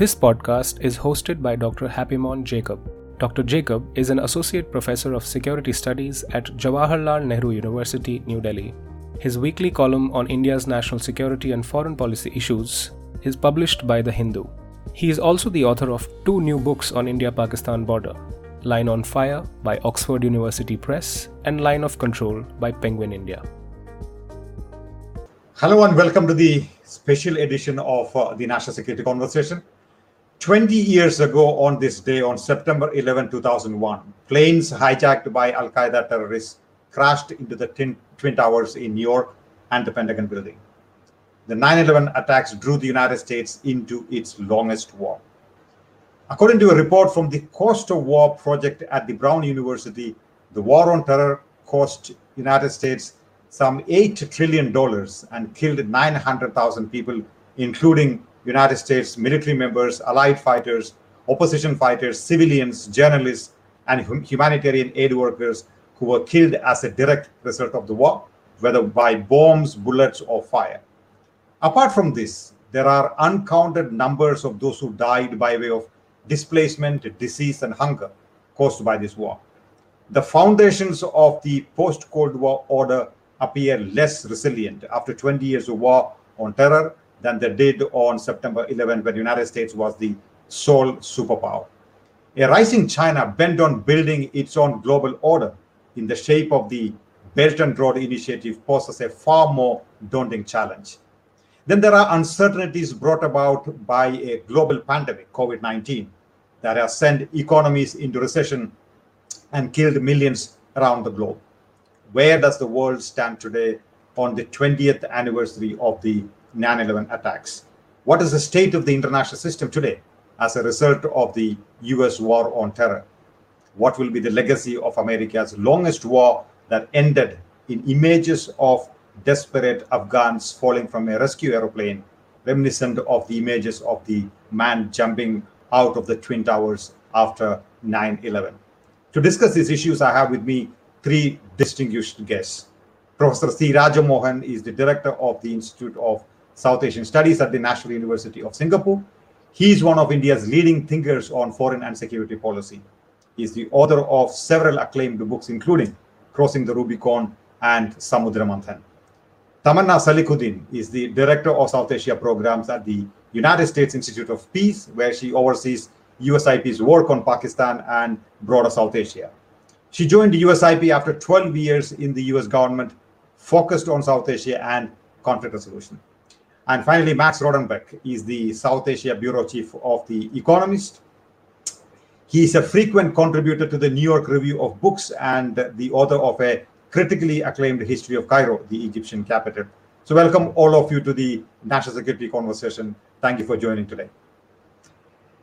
This podcast is hosted by Dr. Happymon Jacob. Dr. Jacob is an associate professor of security studies at Jawaharlal Nehru University, New Delhi. His weekly column on India's national security and foreign policy issues is published by The Hindu. He is also the author of two new books on India Pakistan border Line on Fire by Oxford University Press and Line of Control by Penguin India. Hello and welcome to the special edition of uh, the National Security Conversation. 20 years ago on this day, on September 11, 2001, planes hijacked by Al Qaeda terrorists crashed into the twin, twin Towers in New York and the Pentagon building. The 9 11 attacks drew the United States into its longest war. According to a report from the Cost of War project at the Brown University, the war on terror cost United States some $8 trillion and killed 900,000 people, including United States military members, allied fighters, opposition fighters, civilians, journalists, and humanitarian aid workers who were killed as a direct result of the war, whether by bombs, bullets, or fire. Apart from this, there are uncounted numbers of those who died by way of displacement, disease, and hunger caused by this war. The foundations of the post Cold War order appear less resilient after 20 years of war on terror than they did on September 11 when the United States was the sole superpower. A rising China bent on building its own global order in the shape of the Belt and Road Initiative poses a far more daunting challenge. Then there are uncertainties brought about by a global pandemic, COVID 19, that has sent economies into recession and killed millions around the globe. Where does the world stand today on the 20th anniversary of the 9 11 attacks? What is the state of the international system today as a result of the US war on terror? What will be the legacy of America's longest war that ended in images of desperate Afghans falling from a rescue aeroplane, reminiscent of the images of the man jumping out of the Twin Towers after 9 11? To discuss these issues, I have with me three distinguished guests. Professor C. Raja Mohan is the director of the Institute of South Asian Studies at the National University of Singapore. He is one of India's leading thinkers on foreign and security policy. He is the author of several acclaimed books, including Crossing the Rubicon and Samudra Manthan. Tamanna Salikuddin is the director of South Asia programs at the United States Institute of Peace, where she oversees USIP's work on Pakistan and broader South Asia. She joined the USIP after 12 years in the US government, focused on South Asia and conflict resolution. And finally, Max Rodenbeck is the South Asia Bureau Chief of The Economist. He is a frequent contributor to the New York Review of Books and the author of a critically acclaimed history of Cairo, the Egyptian capital. So, welcome all of you to the national security conversation. Thank you for joining today.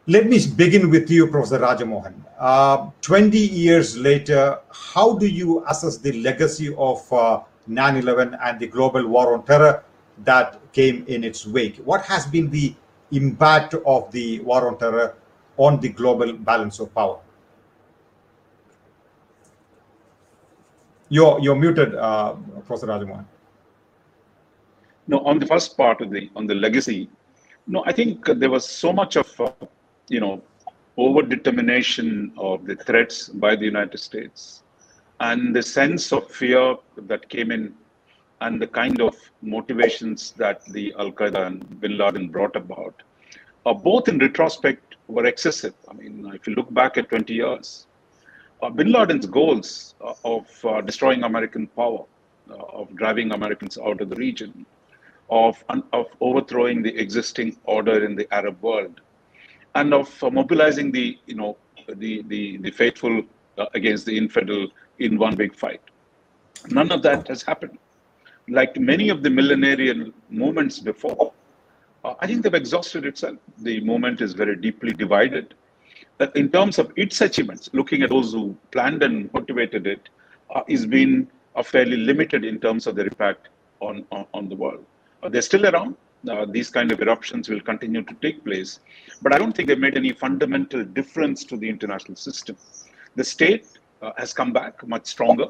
Let me begin with you, Professor Raja Mohan. Uh, 20 years later, how do you assess the legacy of uh, 9 11 and the global war on terror that came in its wake? What has been the impact of the war on terror on the global balance of power? You're, you're muted, uh, Professor Raja Mohan. No, on the first part of the on the legacy, no, I think there was so much of uh, you know, over determination of the threats by the United States and the sense of fear that came in and the kind of motivations that the Al Qaeda and bin Laden brought about, uh, both in retrospect were excessive. I mean, if you look back at 20 years, uh, bin Laden's goals uh, of uh, destroying American power, uh, of driving Americans out of the region, of, of overthrowing the existing order in the Arab world, and of uh, mobilizing the you know the the, the faithful against the infidel in one big fight. None of that has happened. Like many of the millenarian movements before, uh, I think they've exhausted itself. The movement is very deeply divided. That in terms of its achievements, looking at those who planned and motivated it, uh, is been uh, fairly limited in terms of their impact on, on, on the world. Uh, they're still around, uh, these kind of eruptions will continue to take place. But I don't think they've made any fundamental difference to the international system. The state uh, has come back much stronger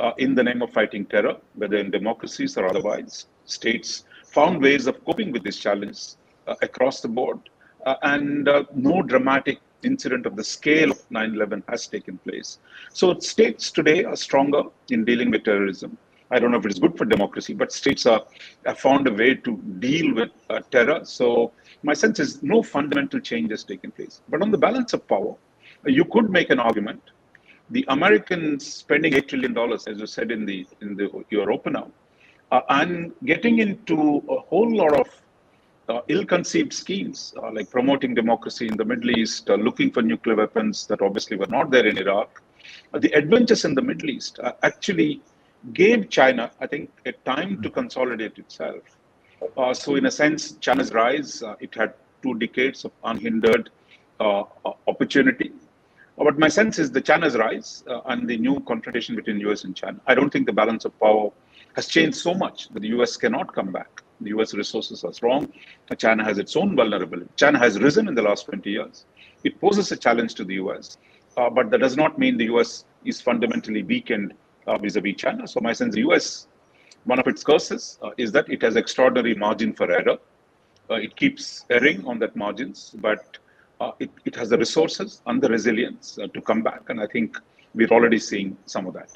uh, in the name of fighting terror, whether in democracies or otherwise. States found ways of coping with this challenge uh, across the board. uh, and uh, no dramatic incident of the scale of 9/11 has taken place. So states today are stronger in dealing with terrorism. I don't know if it's good for democracy, but states are have found a way to deal with uh, terror. So my sense is no fundamental change has taken place. But on the balance of power, you could make an argument. The Americans spending eight trillion dollars, as you said in the in the your opener, uh, and getting into a whole lot of uh, ill-conceived schemes uh, like promoting democracy in the Middle East, uh, looking for nuclear weapons that obviously were not there in Iraq. Uh, the adventures in the Middle East uh, actually gave China, I think, a time to consolidate itself. So, in a sense, China's rise, it had two decades of unhindered opportunity. But my sense is the China's rise and the new confrontation between US and China. I don't think the balance of power has changed so much that the US cannot come back. The US resources are strong. China has its own vulnerability. China has risen in the last 20 years. It poses a challenge to the US. Uh, but that does not mean the US is fundamentally weakened uh, vis-a-vis China. So my sense, the US, one of its curses uh, is that it has extraordinary margin for error. Uh, it keeps erring on that margins, but uh, it, it has the resources and the resilience uh, to come back. And I think we're already seeing some of that.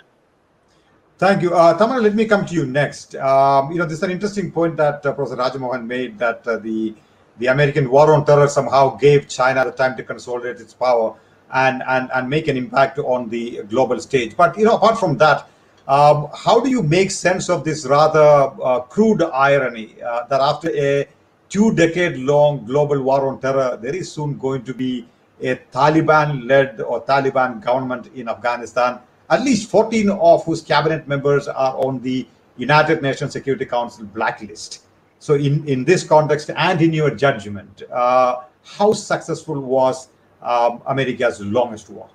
Thank you. Uh, Tamanna, let me come to you next. Um, you know, this is an interesting point that uh, Professor Raja Mohan made that uh, the the American war on terror somehow gave China the time to consolidate its power and, and, and make an impact on the global stage. But, you know, apart from that, um, how do you make sense of this rather uh, crude irony uh, that after a two decade long global war on terror, there is soon going to be a Taliban led or Taliban government in Afghanistan at least 14 of whose cabinet members are on the United Nations Security Council blacklist. So, in, in this context and in your judgment, uh, how successful was um, America's longest war?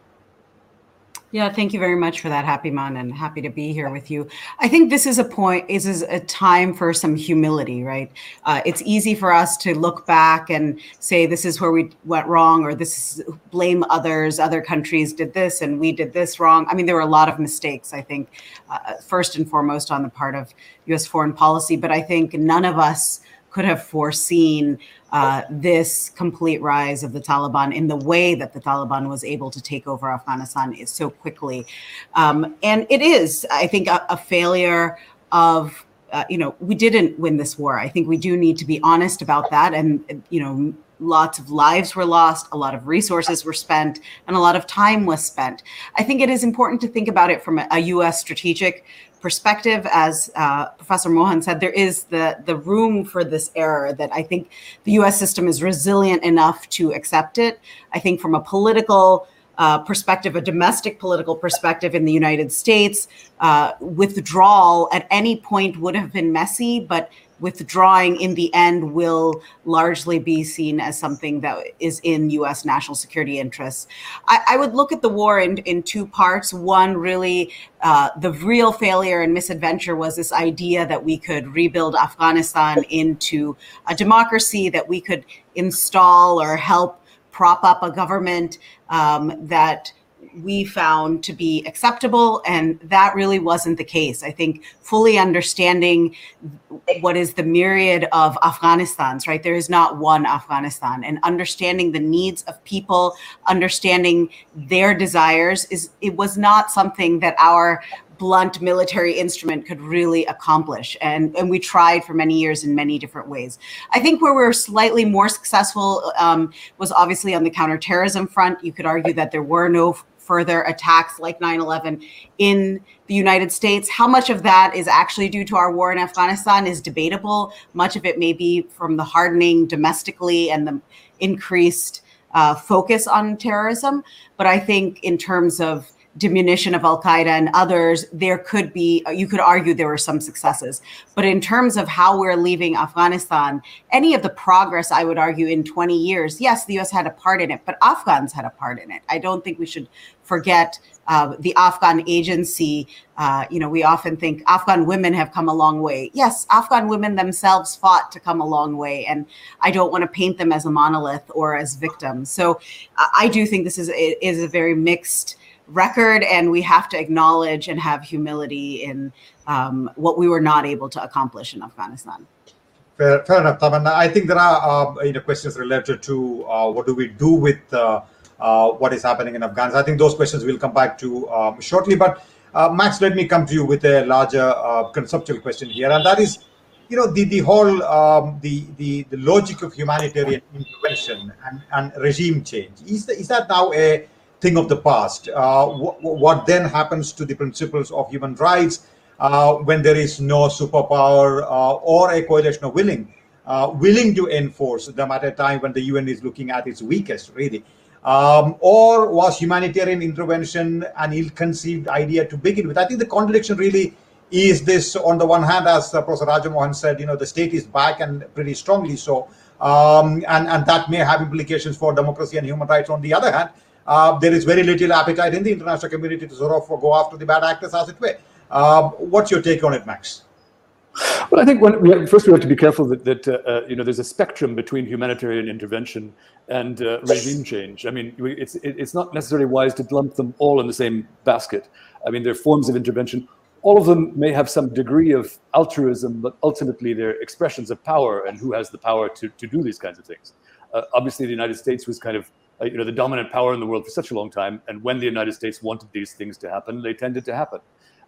Yeah, thank you very much for that, Happymon, and happy to be here with you. I think this is a point, this is a time for some humility, right? Uh, it's easy for us to look back and say this is where we went wrong, or this is blame others. Other countries did this, and we did this wrong. I mean, there were a lot of mistakes. I think, uh, first and foremost, on the part of U.S. foreign policy, but I think none of us could have foreseen uh, this complete rise of the Taliban in the way that the Taliban was able to take over Afghanistan is so quickly. Um, and it is, I think, a, a failure of. Uh, you know, we didn't win this war. I think we do need to be honest about that. And, you know, lots of lives were lost, a lot of resources were spent, and a lot of time was spent. I think it is important to think about it from a, a U.S. strategic perspective, as uh, Professor Mohan said, there is the the room for this error that I think the U.S. system is resilient enough to accept it. I think from a political uh, perspective, a domestic political perspective in the United States, uh, withdrawal at any point would have been messy, but withdrawing in the end will largely be seen as something that is in US national security interests. I, I would look at the war in, in two parts. One, really, uh, the real failure and misadventure was this idea that we could rebuild Afghanistan into a democracy, that we could install or help prop up a government um, that we found to be acceptable. And that really wasn't the case. I think fully understanding what is the myriad of Afghanistans, right? There is not one Afghanistan. And understanding the needs of people, understanding their desires is it was not something that our blunt military instrument could really accomplish. And, and we tried for many years in many different ways. I think where we are slightly more successful um, was obviously on the counterterrorism front. You could argue that there were no further attacks like 9 11 in the United States. How much of that is actually due to our war in Afghanistan is debatable. Much of it may be from the hardening domestically and the increased uh, focus on terrorism. But I think, in terms of diminution of Al Qaeda and others, there could be, you could argue there were some successes. But in terms of how we're leaving Afghanistan, any of the progress, I would argue, in 20 years, yes, the US had a part in it, but Afghans had a part in it. I don't think we should forget uh, the Afghan agency. Uh, you know, we often think Afghan women have come a long way. Yes, Afghan women themselves fought to come a long way, and I don't want to paint them as a monolith or as victims. So I do think this is is a very mixed record, and we have to acknowledge and have humility in um, what we were not able to accomplish in Afghanistan. fair, fair enough, Tamanna. I think there are uh, you know questions related to uh, what do we do with uh, uh, what is happening in Afghanistan. I think those questions will come back to um, shortly. But uh, Max, let me come to you with a larger uh, conceptual question here, and that is, you know, the the whole um, the, the the logic of humanitarian intervention and, and regime change. Is the, is that now a thing of the past? What, what then happens to the principles of human rights? uh, when there is no superpower uh, or a coalition of willing, uh, willing to enforce them at a time when the UN is looking at its weakest, really. Um, or was humanitarian intervention an ill-conceived idea to begin with? I think the contradiction really is this: on the one hand, as uh, Professor Raja Mohan said, you know, the state is back and pretty strongly so, um, and and that may have implications for democracy and human rights. On the other hand, uh, there is very little appetite in the international community to sort of go after the bad actors, as it were. Uh, what's your take on it, Max? Well, I think when we have, first we have to be careful that, that uh, uh, you know there's a spectrum between humanitarian intervention and uh, regime change. I mean, it's it's not necessarily wise to lump them all in the same basket. I mean, there are forms of intervention. All of them may have some degree of altruism, but ultimately they're expressions of power and who has the power to, to do these kinds of things. Uh, obviously, the United States was kind of uh, you know the dominant power in the world for such a long time, and when the United States wanted these things to happen, they tended to happen.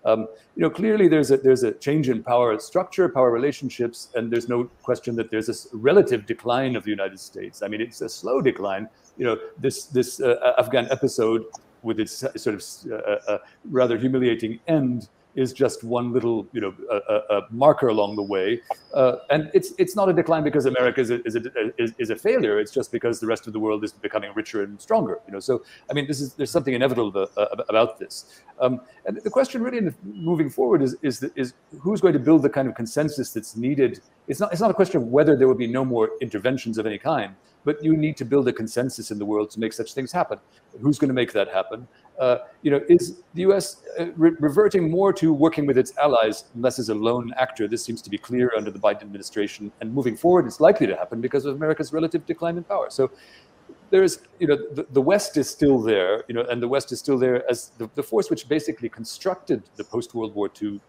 Um, you know, clearly there's a there's a change in power structure, power relationships, and there's no question that there's a relative decline of the United States. I mean, it's a slow decline. You know, this this uh, Afghan episode with its sort of uh, uh, rather humiliating end is just one little, you know, a, a marker along the way. Uh, and it's it's not a decline because America is a, is, a, is, is, a failure. It's just because the rest of the world is becoming richer and stronger. You know, so I mean, this is there's something inevitable about this. Um, and the question really, the, moving forward, is is the, is who's going to build the kind of consensus that's needed. It's not it's not a question of whether there will be no more interventions of any kind, but you need to build a consensus in the world to make such things happen. Who's going to make that happen? Uh, you know, is the U.S. Uh, re reverting more to working with its allies, less as a lone actor? This seems to be clear under the Biden administration, and moving forward, it's likely to happen because of America's relative decline in power. So, there's, you know, the, the West is still there, you know, and the West is still there as the, the force which basically constructed the post-World War II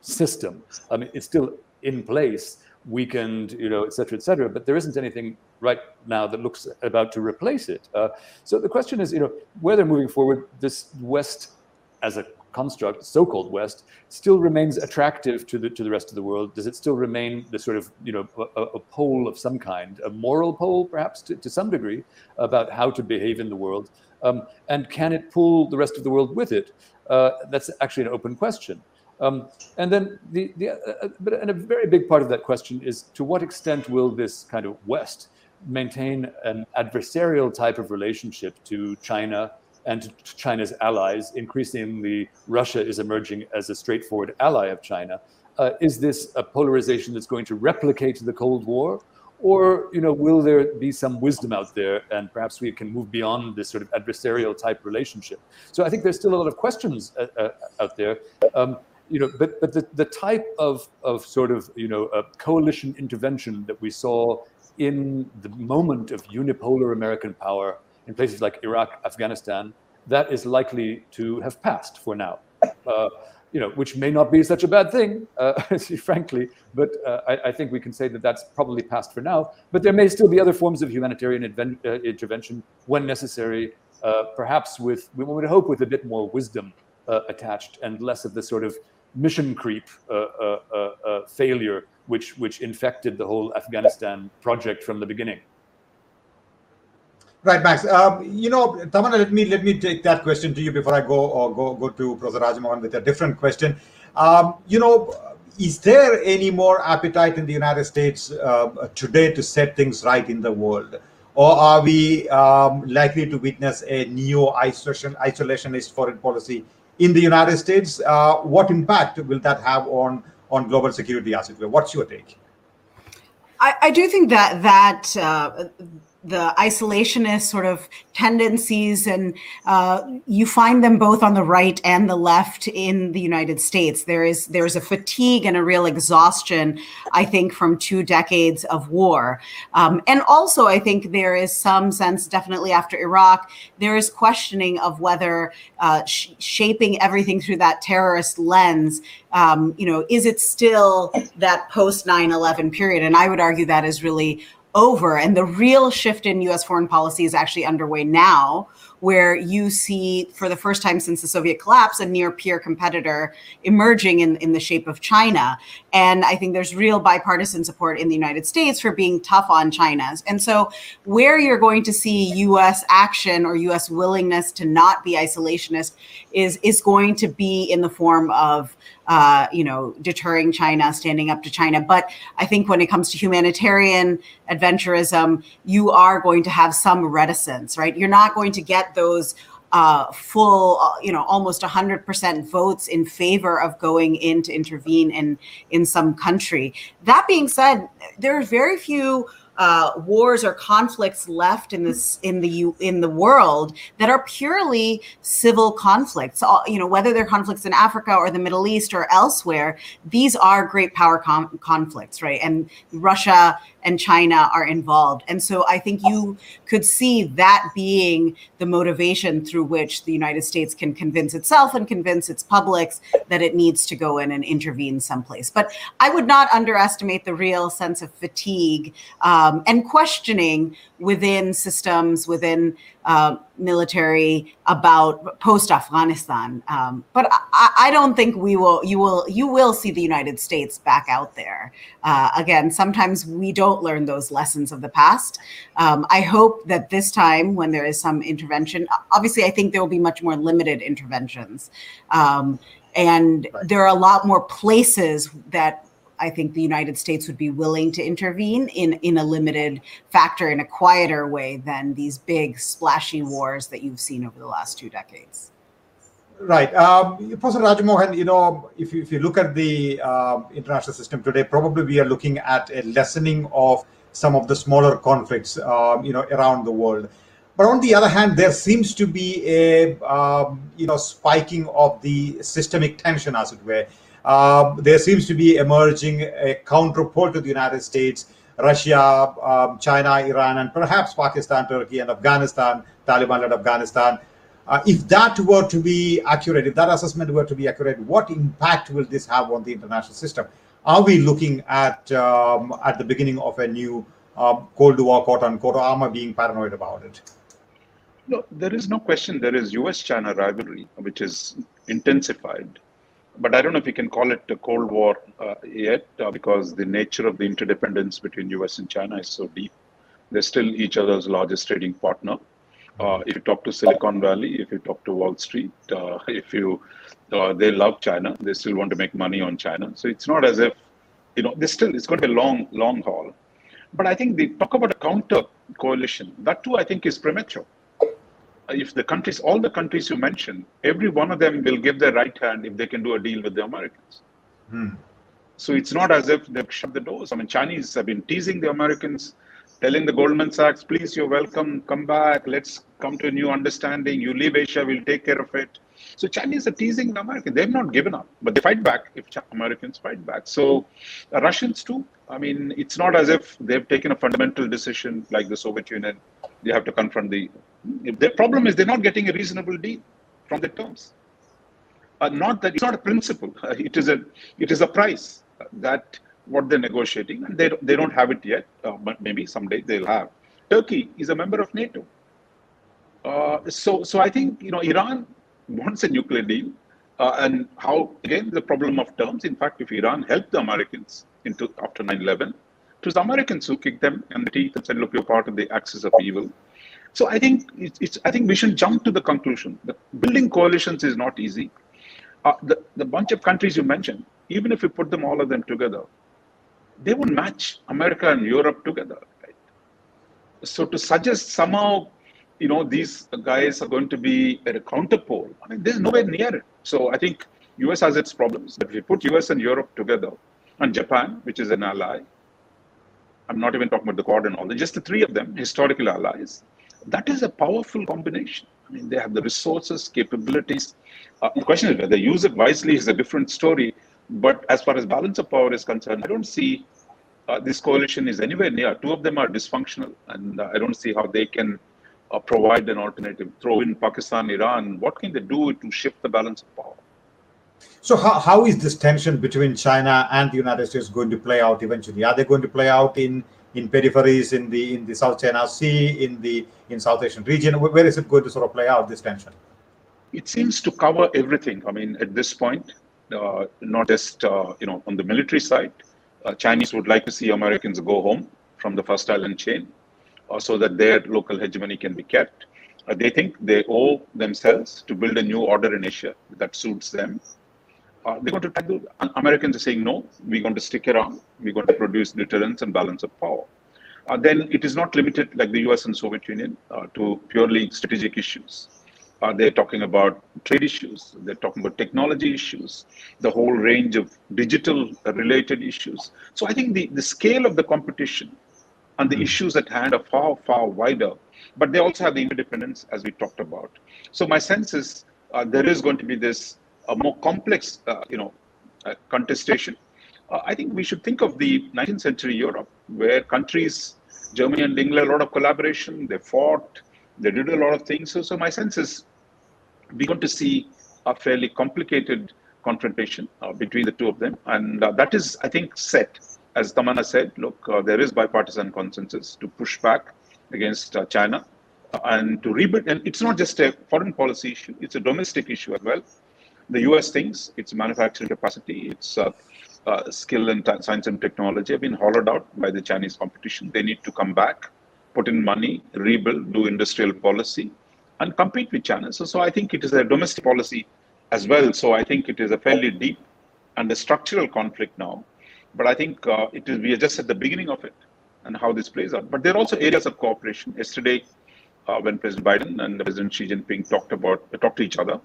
system. I mean, it's still in place, weakened, you know, et cetera, et cetera. But there isn't anything right now that looks about to replace it. Uh, so the question is, you know, whether moving forward, this West as a construct, so-called West, still remains attractive to the to the rest of the world? Does it still remain the sort of you know a, a pole of some kind, a moral pole perhaps to, to some degree about how to behave in the world? Um, and can it pull the rest of the world with it? Uh, that's actually an open question. Um, and then the, the uh, uh, but and a very big part of that question is to what extent will this kind of West maintain an adversarial type of relationship to China and to China's allies? Increasingly, Russia is emerging as a straightforward ally of China. Uh, is this a polarization that's going to replicate the Cold War? Or you know, will there be some wisdom out there, and perhaps we can move beyond this sort of adversarial type relationship? So I think there's still a lot of questions uh, uh, out there. Um, you know, but but the, the type of of sort of you know a coalition intervention that we saw in the moment of unipolar American power in places like Iraq, Afghanistan, that is likely to have passed for now. Uh, you know, which may not be such a bad thing, uh, frankly, but uh, I, I, think we can say that that's probably passed for now. But there may still be other forms of humanitarian uh, intervention when necessary, uh, perhaps with, we would hope, with a bit more wisdom uh, attached and less of the sort of mission creep uh, uh, uh, failure which which infected the whole Afghanistan project from the beginning. Right, Max. Um, you know, Tamanna, let me let me take that question to you before I go or go go to Professor Raja Mohan with a different question. Um, you know, is there any more appetite in the United States uh, today to set things right in the world? Or are we um, likely to witness a neo isolation isolationist foreign policy in the United States. Uh, what impact will that have on on global security, as it were? What's your take? I, I do think that that uh, the isolationist sort of tendencies, and uh, you find them both on the right and the left in the United States. There is there is a fatigue and a real exhaustion, I think, from two decades of war, um, and also I think there is some sense, definitely after Iraq, there is questioning of whether uh, sh- shaping everything through that terrorist lens, um, you know, is it still that post 9/11 period? And I would argue that is really over. And the real shift in US foreign policy is actually underway now, where you see, for the first time since the Soviet collapse, a near peer competitor emerging in, in the shape of China. And I think there's real bipartisan support in the United States for being tough on China. And so, where you're going to see US action or US willingness to not be isolationist is, is going to be in the form of uh, you know, deterring China, standing up to China. But I think when it comes to humanitarian adventurism, you are going to have some reticence, right? You're not going to get those uh, full, uh, you know, almost 100% votes in favor of going in to intervene in in some country. That being said, there are very few uh, wars or conflicts left in this in the in the world that are purely civil conflicts. You know, whether they're conflicts in Africa or the Middle East or elsewhere, these are great power com- conflicts, right? And Russia and China are involved. And so I think you could see that being the motivation through which the United States can convince itself and convince its publics that it needs to go in and intervene someplace. But I would not underestimate the real sense of fatigue um, and questioning within systems, within uh, military about post Afghanistan. Um, but I, I, don't think we will. You will. You will see the United States back out there uh, again. Sometimes we don't learn those lessons of the past. Um, I hope that this time, when there is some intervention, obviously, I think there will be much more limited interventions. Um, and right. there are a lot more places that I think the United States would be willing to intervene in, in a limited factor, in a quieter way than these big splashy wars that you've seen over the last two decades. Right. Um, Professor Raja Mohan, you know, if you, if you look at the uh, international system today, probably we are looking at a lessening of some of the smaller conflicts, um, you know, around the world. But on the other hand, there seems to be a, um, you know, spiking of the systemic tension, as it were. Um, there seems to be emerging a counterpole to the United States, Russia, um, China, Iran, and perhaps Pakistan, Turkey, and Afghanistan, Taliban-led Afghanistan. Uh, if that were to be accurate, if that assessment were to be accurate, what impact will this have on the international system? Are we looking at um, at the beginning of a new um, Cold War, quote unquote, or am I being paranoid about it? No, there is no question. There is U.S.-China rivalry, which is intensified but I don't know if you can call it a Cold War uh, yet, uh, because the nature of the interdependence between US and China is so deep. They're still each other's largest trading partner. Uh, if you talk to Silicon Valley, if you talk to Wall Street, uh, if you uh, they love China, they still want to make money on China. So it's not as if you know. They still it's going to be a long, long haul. But I think they talk about a counter coalition. That too, I think, is premature if the countries, all the countries you mentioned, every one of them will give their right hand if they can do a deal with the Americans. Hmm. So it's not as if they've shut the doors. I mean, Chinese have been teasing the Americans, telling the Goldman Sachs, please, you're welcome, come back, let's come to a new understanding. You leave Asia, we'll take care of it. So Chinese are teasing the Americans. They've not given up, but they fight back if Americans fight back. So uh, Russians too. I mean, it's not as if they've taken a fundamental decision like the Soviet Union. They have to confront the the problem is they're not getting a reasonable deal from the terms. Uh, not that it's not a principle. Uh, it is a it is a price that what they're negotiating, and they they don't have it yet. Uh, but maybe someday they'll have. Turkey is a member of NATO. Uh, so so I think you know Iran wants a nuclear deal, uh, and how again the problem of terms. In fact, if Iran helped the Americans into after 9/11, it was the Americans who kicked them in the teeth and said, "Look, you're part of the axis of evil." So I think it's, it's, I think we should jump to the conclusion that building coalitions is not easy. Uh, the, the bunch of countries you mentioned, even if you put them all of them together, they would match America and Europe together. Right? So to suggest somehow, you know, these guys are going to be at a counterpole, I mean, there's nowhere near it. So I think US has its problems, but if you put US and Europe together, and Japan, which is an ally, I'm not even talking about the Quad and all, just the three of them, historical allies. That is a powerful combination. I mean, they have the resources, capabilities. Uh, the question is whether they use it wisely is a different story. But as far as balance of power is concerned, I don't see uh, this coalition is anywhere near. Two of them are dysfunctional, and uh, I don't see how they can uh, provide an alternative. Throw in Pakistan, Iran. What can they do to shift the balance of power? So how, how is this tension between China and the United States going to play out eventually? Are they going to play out in in peripheries in the in the South China Sea, in the in South Asian region? Where is it going to sort of play out this tension? It seems to cover everything. I mean, at this point, uh, not just uh, you know on the military side, uh, Chinese would like to see Americans go home from the first island chain, uh, so that their local hegemony can be kept. Uh, they think they owe themselves to build a new order in Asia that suits them. Uh, they're going to try to, Americans are saying, no, we're going to stick around. We're going to produce deterrence and balance of power. Uh, then it is not limited like the US and Soviet Union uh, to purely strategic issues. Uh, they're talking about trade issues. They're talking about technology issues, the whole range of digital related issues. So I think the, the scale of the competition and the mm-hmm. issues at hand are far, far wider. But they also have the interdependence, as we talked about. So my sense is uh, there is going to be this a more complex, uh, you know, uh, contestation. Uh, I think we should think of the 19th century Europe, where countries, Germany and England, a lot of collaboration. They fought, they did a lot of things. So, so my sense is we're going to see a fairly complicated confrontation uh, between the two of them, and uh, that is, I think, set. As Tamanna said, look, uh, there is bipartisan consensus to push back against China and to rebuild. And it's not just a foreign policy issue; it's a domestic issue as well the US thinks its manufacturing capacity, its uh, uh, skill and science and technology have been hollowed out by the Chinese competition. They need to come back, put in money, rebuild, do industrial policy, and compete with China. So, so I think it is a domestic policy as well. So I think it is a fairly deep and a structural conflict now. But I think uh, it is we are just at the beginning of it and how this plays out. But there are also areas of cooperation. Yesterday, uh, when President Biden and President Xi Jinping talked about talked to each other,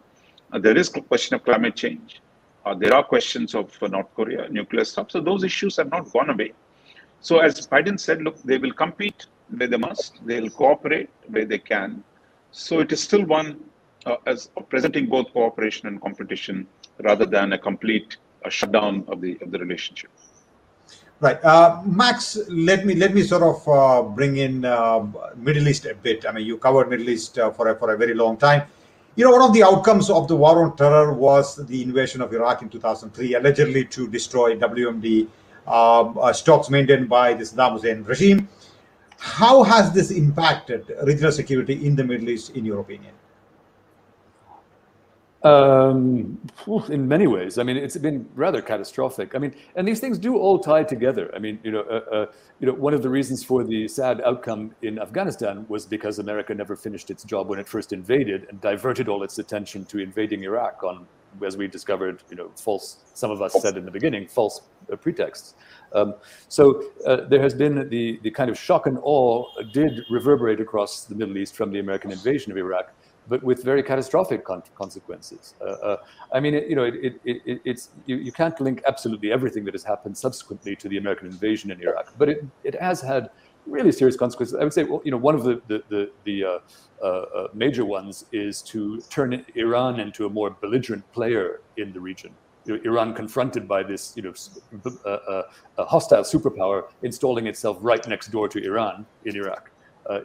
there is question of climate change. Uh, there are questions of uh, North Korea, nuclear stuff. So those issues have not gone away. So as Biden said, look, they will compete where they must. They'll cooperate where they can. So it is still one uh, as presenting both cooperation and competition rather than a complete uh, shutdown of the of the relationship. Right, uh, Max. Let me let me sort of uh, bring in uh, Middle East a bit. I mean, you covered Middle East uh, for a, for a very long time you know, one of the outcomes of the war on terror was the invasion of Iraq in 2003, allegedly to destroy WMD um, uh, stocks maintained by the Saddam Hussein regime. How has this impacted regional security in the Middle East, in your opinion? Um, in many ways, I mean, it's been rather catastrophic. I mean, and these things do all tie together. I mean, you know, uh, uh, you know, one of the reasons for the sad outcome in Afghanistan was because America never finished its job when it first invaded and diverted all its attention to invading Iraq on, as we discovered, you know, false. Some of us said in the beginning, false uh, pretexts. Um, so uh, there has been the the kind of shock and awe did reverberate across the Middle East from the American invasion of Iraq but with very catastrophic con- consequences. Uh, uh, I mean, it, you know, it, it, it, it's you, you can't link absolutely everything that has happened subsequently to the American invasion in Iraq, but it, it has had really serious consequences. I would say, well, you know, one of the the the, the uh, uh, uh major ones is to turn Iran into a more belligerent player in the region. You know, Iran confronted by this, you know, uh, hostile superpower installing itself right next door to Iran in Iraq.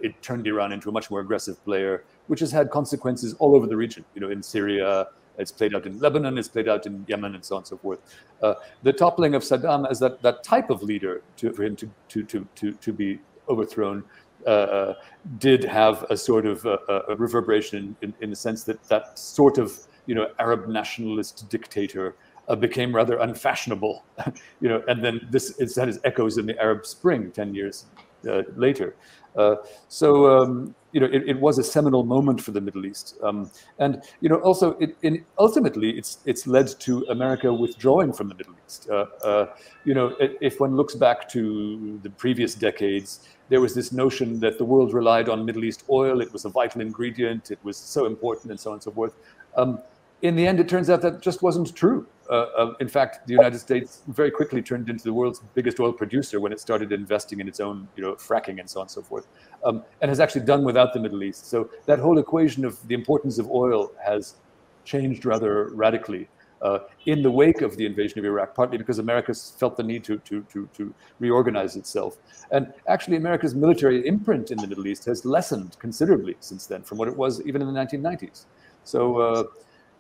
It turned Iran into a much more aggressive player which has had consequences all over the region. You know, in Syria, it's played out in Lebanon, it's played out in Yemen, and so on and so forth. Uh, the toppling of Saddam as that, that type of leader to, for him to, to, to, to, to be overthrown uh, did have a sort of uh, a reverberation in, in the sense that that sort of you know Arab nationalist dictator uh, became rather unfashionable, you know, and then this it's had its echoes in the Arab Spring ten years uh, later. Uh, so um, you know, it, it, was a seminal moment for the Middle East, um, and you know, also it, in, ultimately, it's it's led to America withdrawing from the Middle East. Uh, uh, you know, if one looks back to the previous decades, there was this notion that the world relied on Middle East oil; it was a vital ingredient, it was so important, and so on and so forth. Um, in the end, it turns out that just wasn't true. Uh, uh, in fact, the United States very quickly turned into the world's biggest oil producer when it started investing in its own, you know, fracking and so on and so forth, um, and has actually done without the Middle East. So that whole equation of the importance of oil has changed rather radically uh, in the wake of the invasion of Iraq, partly because America felt the need to, to, to, to, reorganize itself. And actually, America's military imprint in the Middle East has lessened considerably since then from what it was even in the 1990s. So, uh,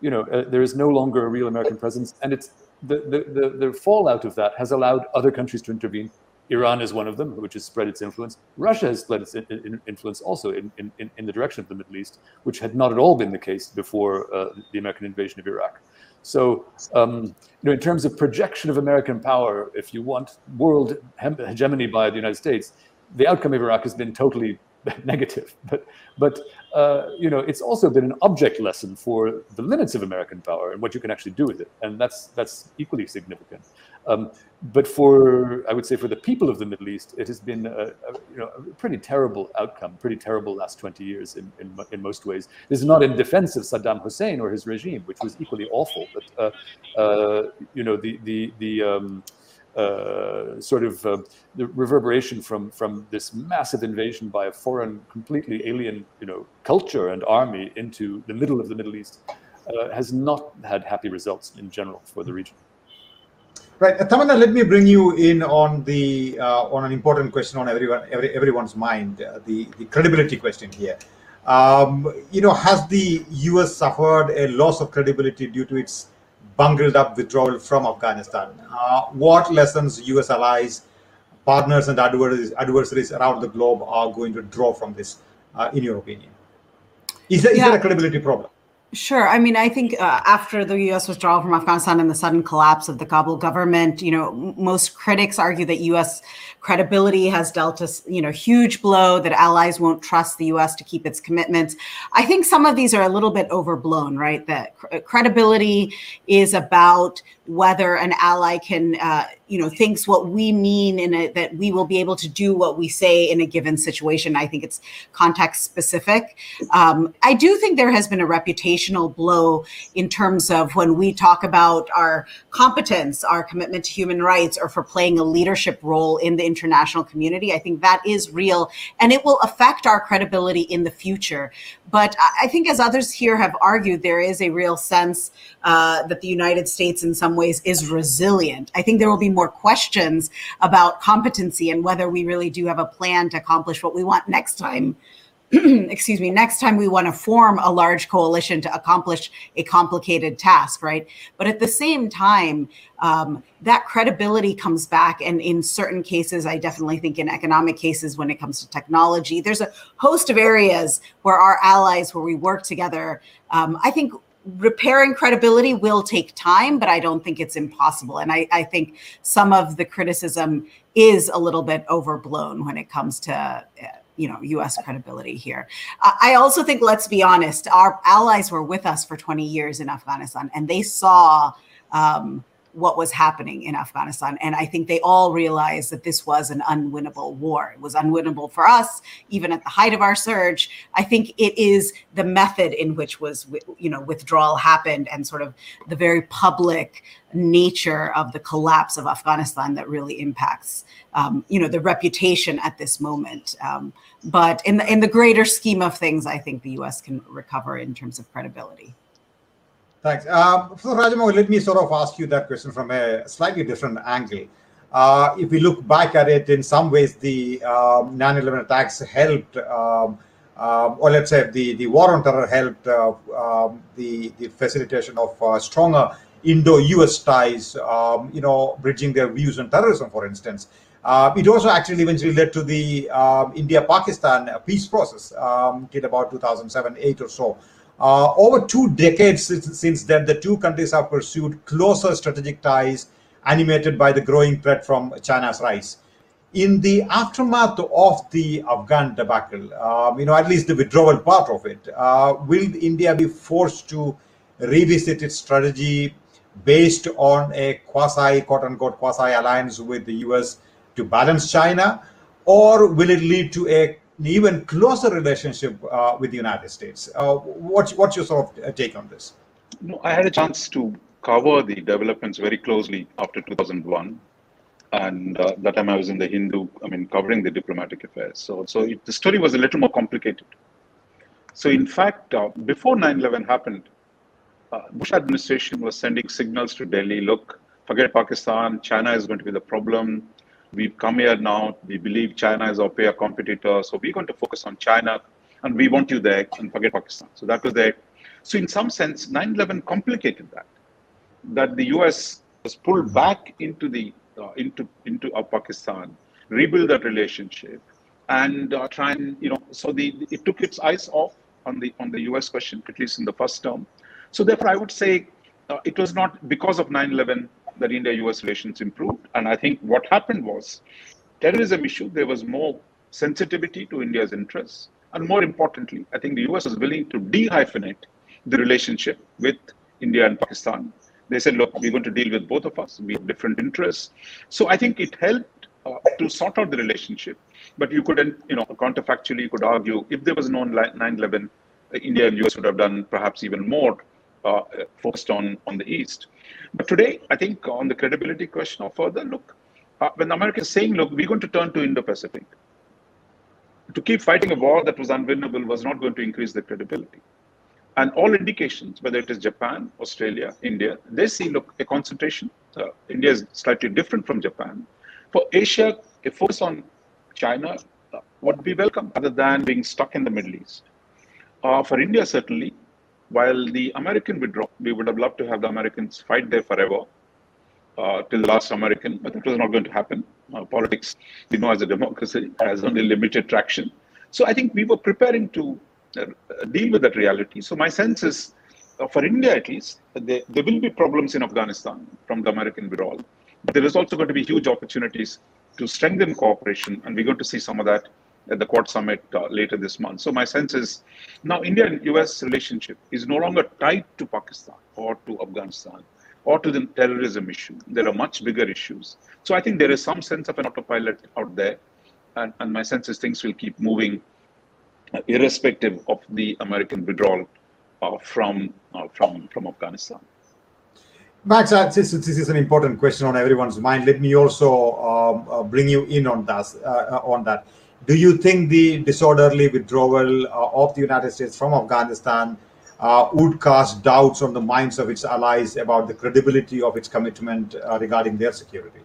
you know, uh, there is no longer a real American presence. And it's the, the, the, the fallout of that has allowed other countries to intervene. Iran is one of them, which has spread its influence. Russia has spread its influence also in, in, in the direction of the Middle East, which had not at all been the case before uh, the American invasion of Iraq. So, um, you know, in terms of projection of American power, if you want world hegemony by the United States, the outcome of Iraq has been totally negative. But, but uh, you know, it's also been an object lesson for the limits of American power and what you can actually do with it, and that's that's equally significant. Um, but for I would say for the people of the Middle East, it has been a, a, you know a pretty terrible outcome, pretty terrible last 20 years in, in, in most ways. This is not in defense of Saddam Hussein or his regime, which was equally awful, but uh, uh, you know the the the um, uh, sort of uh, the reverberation from from this massive invasion by a foreign, completely alien, you know, culture and army into the middle of the Middle East uh, has not had happy results in general for the region. Right, uh, Tamanna, let me bring you in on the uh, on an important question on everyone every, everyone's mind, the the credibility question here. Um, you know, has the U.S. suffered a loss of credibility due to its bungled up withdrawal from Afghanistan? Uh, what lessons U.S. allies, partners, and adversaries, adversaries around the globe are going to draw from this, uh, in your opinion? Is there, yeah. is there a credibility problem? Sure. I mean, I think uh, after the U.S. withdrawal from Afghanistan and the sudden collapse of the Kabul government, you know, most critics argue that U.S. credibility has dealt a you know huge blow. That allies won't trust the U.S. to keep its commitments. I think some of these are a little bit overblown, right? That cr- credibility is about whether an ally can, uh, you know, thinks what we mean in that we will be able to do what we say in a given situation. I think it's context specific. Um, I do think there has been a reputational blow in terms of when we talk about our competence, our commitment to human rights, or for playing a leadership role in the international community. I think that is real, and it will affect our credibility in the future. But I think, as others here have argued, there is a real sense uh, that the United States, in some ways, is resilient. I think there will be more questions about competency and whether we really do have a plan to accomplish what we want next time excuse me, next time we want to form a large coalition to accomplish a complicated task, right? But at the same time, um, that credibility comes back. And in certain cases, I definitely think in economic cases, when it comes to technology, there's a host of areas where our allies, where we work together, um, I think repairing credibility will take time, but I don't think it's impossible. And I, I, think some of the criticism is a little bit overblown when it comes to. Uh, you know, U.S. credibility here. I also think, let's be honest, our allies were with us for 20 years in Afghanistan, and they saw um, what was happening in Afghanistan. And I think they all realized that this was an unwinnable war. It was unwinnable for us, even at the height of our surge. I think it is the method in which was, you know, withdrawal happened and sort of the very public nature of the collapse of Afghanistan that really impacts, um, you know, the reputation at this moment. Um, but in the in the greater scheme of things, I think the U.S. can recover in terms of credibility. Thanks. Uh, so, Raja Mohan, let me sort of ask you that question from a slightly different angle. Uh, if we look back at it, in some ways, the um, 9 11 attacks helped, um, um, or let's say the, the war on terror helped uh, um, the, the facilitation of uh, stronger Indo US ties, um, you know, bridging their views on terrorism, for instance. Uh, it also actually eventually led to the um, India Pakistan peace process um, till about 2007 8 or so. Uh, over two decades since, since then, the two countries have pursued closer strategic ties animated by the growing threat from China's rise. In the aftermath of the Afghan debacle, um, you know, at least the withdrawal part of it, uh, will India be forced to revisit its strategy based on a quasi, quote unquote, quasi alliance with the US to balance China? Or will it lead to a even closer relationship uh, with the United States. Uh, what's what's your sort of uh, take on this? No, I had a chance to cover the developments very closely after 2001. And uh, that time I was in the Hindu, I mean, covering the diplomatic affairs. So, so it, the story was a little more complicated. So, in fact, uh, before 9 11 happened, uh, Bush administration was sending signals to Delhi look, forget Pakistan, China is going to be the problem. We've come here now, we believe China is our peer competitor, so we're going to focus on China and we want you there and forget Pakistan. So that was there. So, in some sense, 9 11 complicated that that the US was pulled back into the uh, into into Pakistan, rebuild that relationship, and uh, try and you know. So the it took its eyes off on the on the US question, at least in the first term. So therefore, I would say uh, it was not because of 9/11 that India-US relations improved. And I think what happened was terrorism issue. There was more sensitivity to India's interests, and more importantly, I think the US was willing to de-hyphenate the relationship with India and Pakistan they said, look, we're going to deal with both of us. We have different interests. So I think it helped uh, to sort out the relationship. But you couldn't, you know, counterfactually, you could argue if there was no 9-11, uh, India and US would have done perhaps even more uh, focused on, on the East. But today, I think on the credibility question or further, look, uh, when America is saying, look, we're going to turn to Indo-Pacific, to keep fighting a war that was unwinnable was not going to increase the credibility. And all indications, whether it is Japan, Australia, India, they see look a concentration. Uh, India is slightly different from Japan. For Asia, a focus on China uh, would be welcome, other than being stuck in the Middle East. Uh, for India, certainly, while the American withdrawal, we would have loved to have the Americans fight there forever uh, till the last American, but that was not going to happen. Uh, politics, we know, as a democracy, has only limited traction. So I think we were preparing to uh, deal with that reality. So my sense is, uh, for India at least, there, there will be problems in Afghanistan from the American withdrawal. But there is also going to be huge opportunities to strengthen cooperation, and we're going to see some of that at the Quad Summit uh, later this month. So my sense is now India and US relationship is no longer tied to Pakistan or to Afghanistan or to the terrorism issue. There are much bigger issues. So I think there is some sense of an autopilot out there. And, and my sense is things will keep moving irrespective of the American withdrawal uh, from, uh, from, from Afghanistan. Max, uh, this, this is an important question on everyone's mind. Let me also um, uh, bring you in on that. Uh, on that, do you think the disorderly withdrawal uh, of the United States from Afghanistan would cast doubts on the minds of its allies about the credibility of its commitment regarding their security?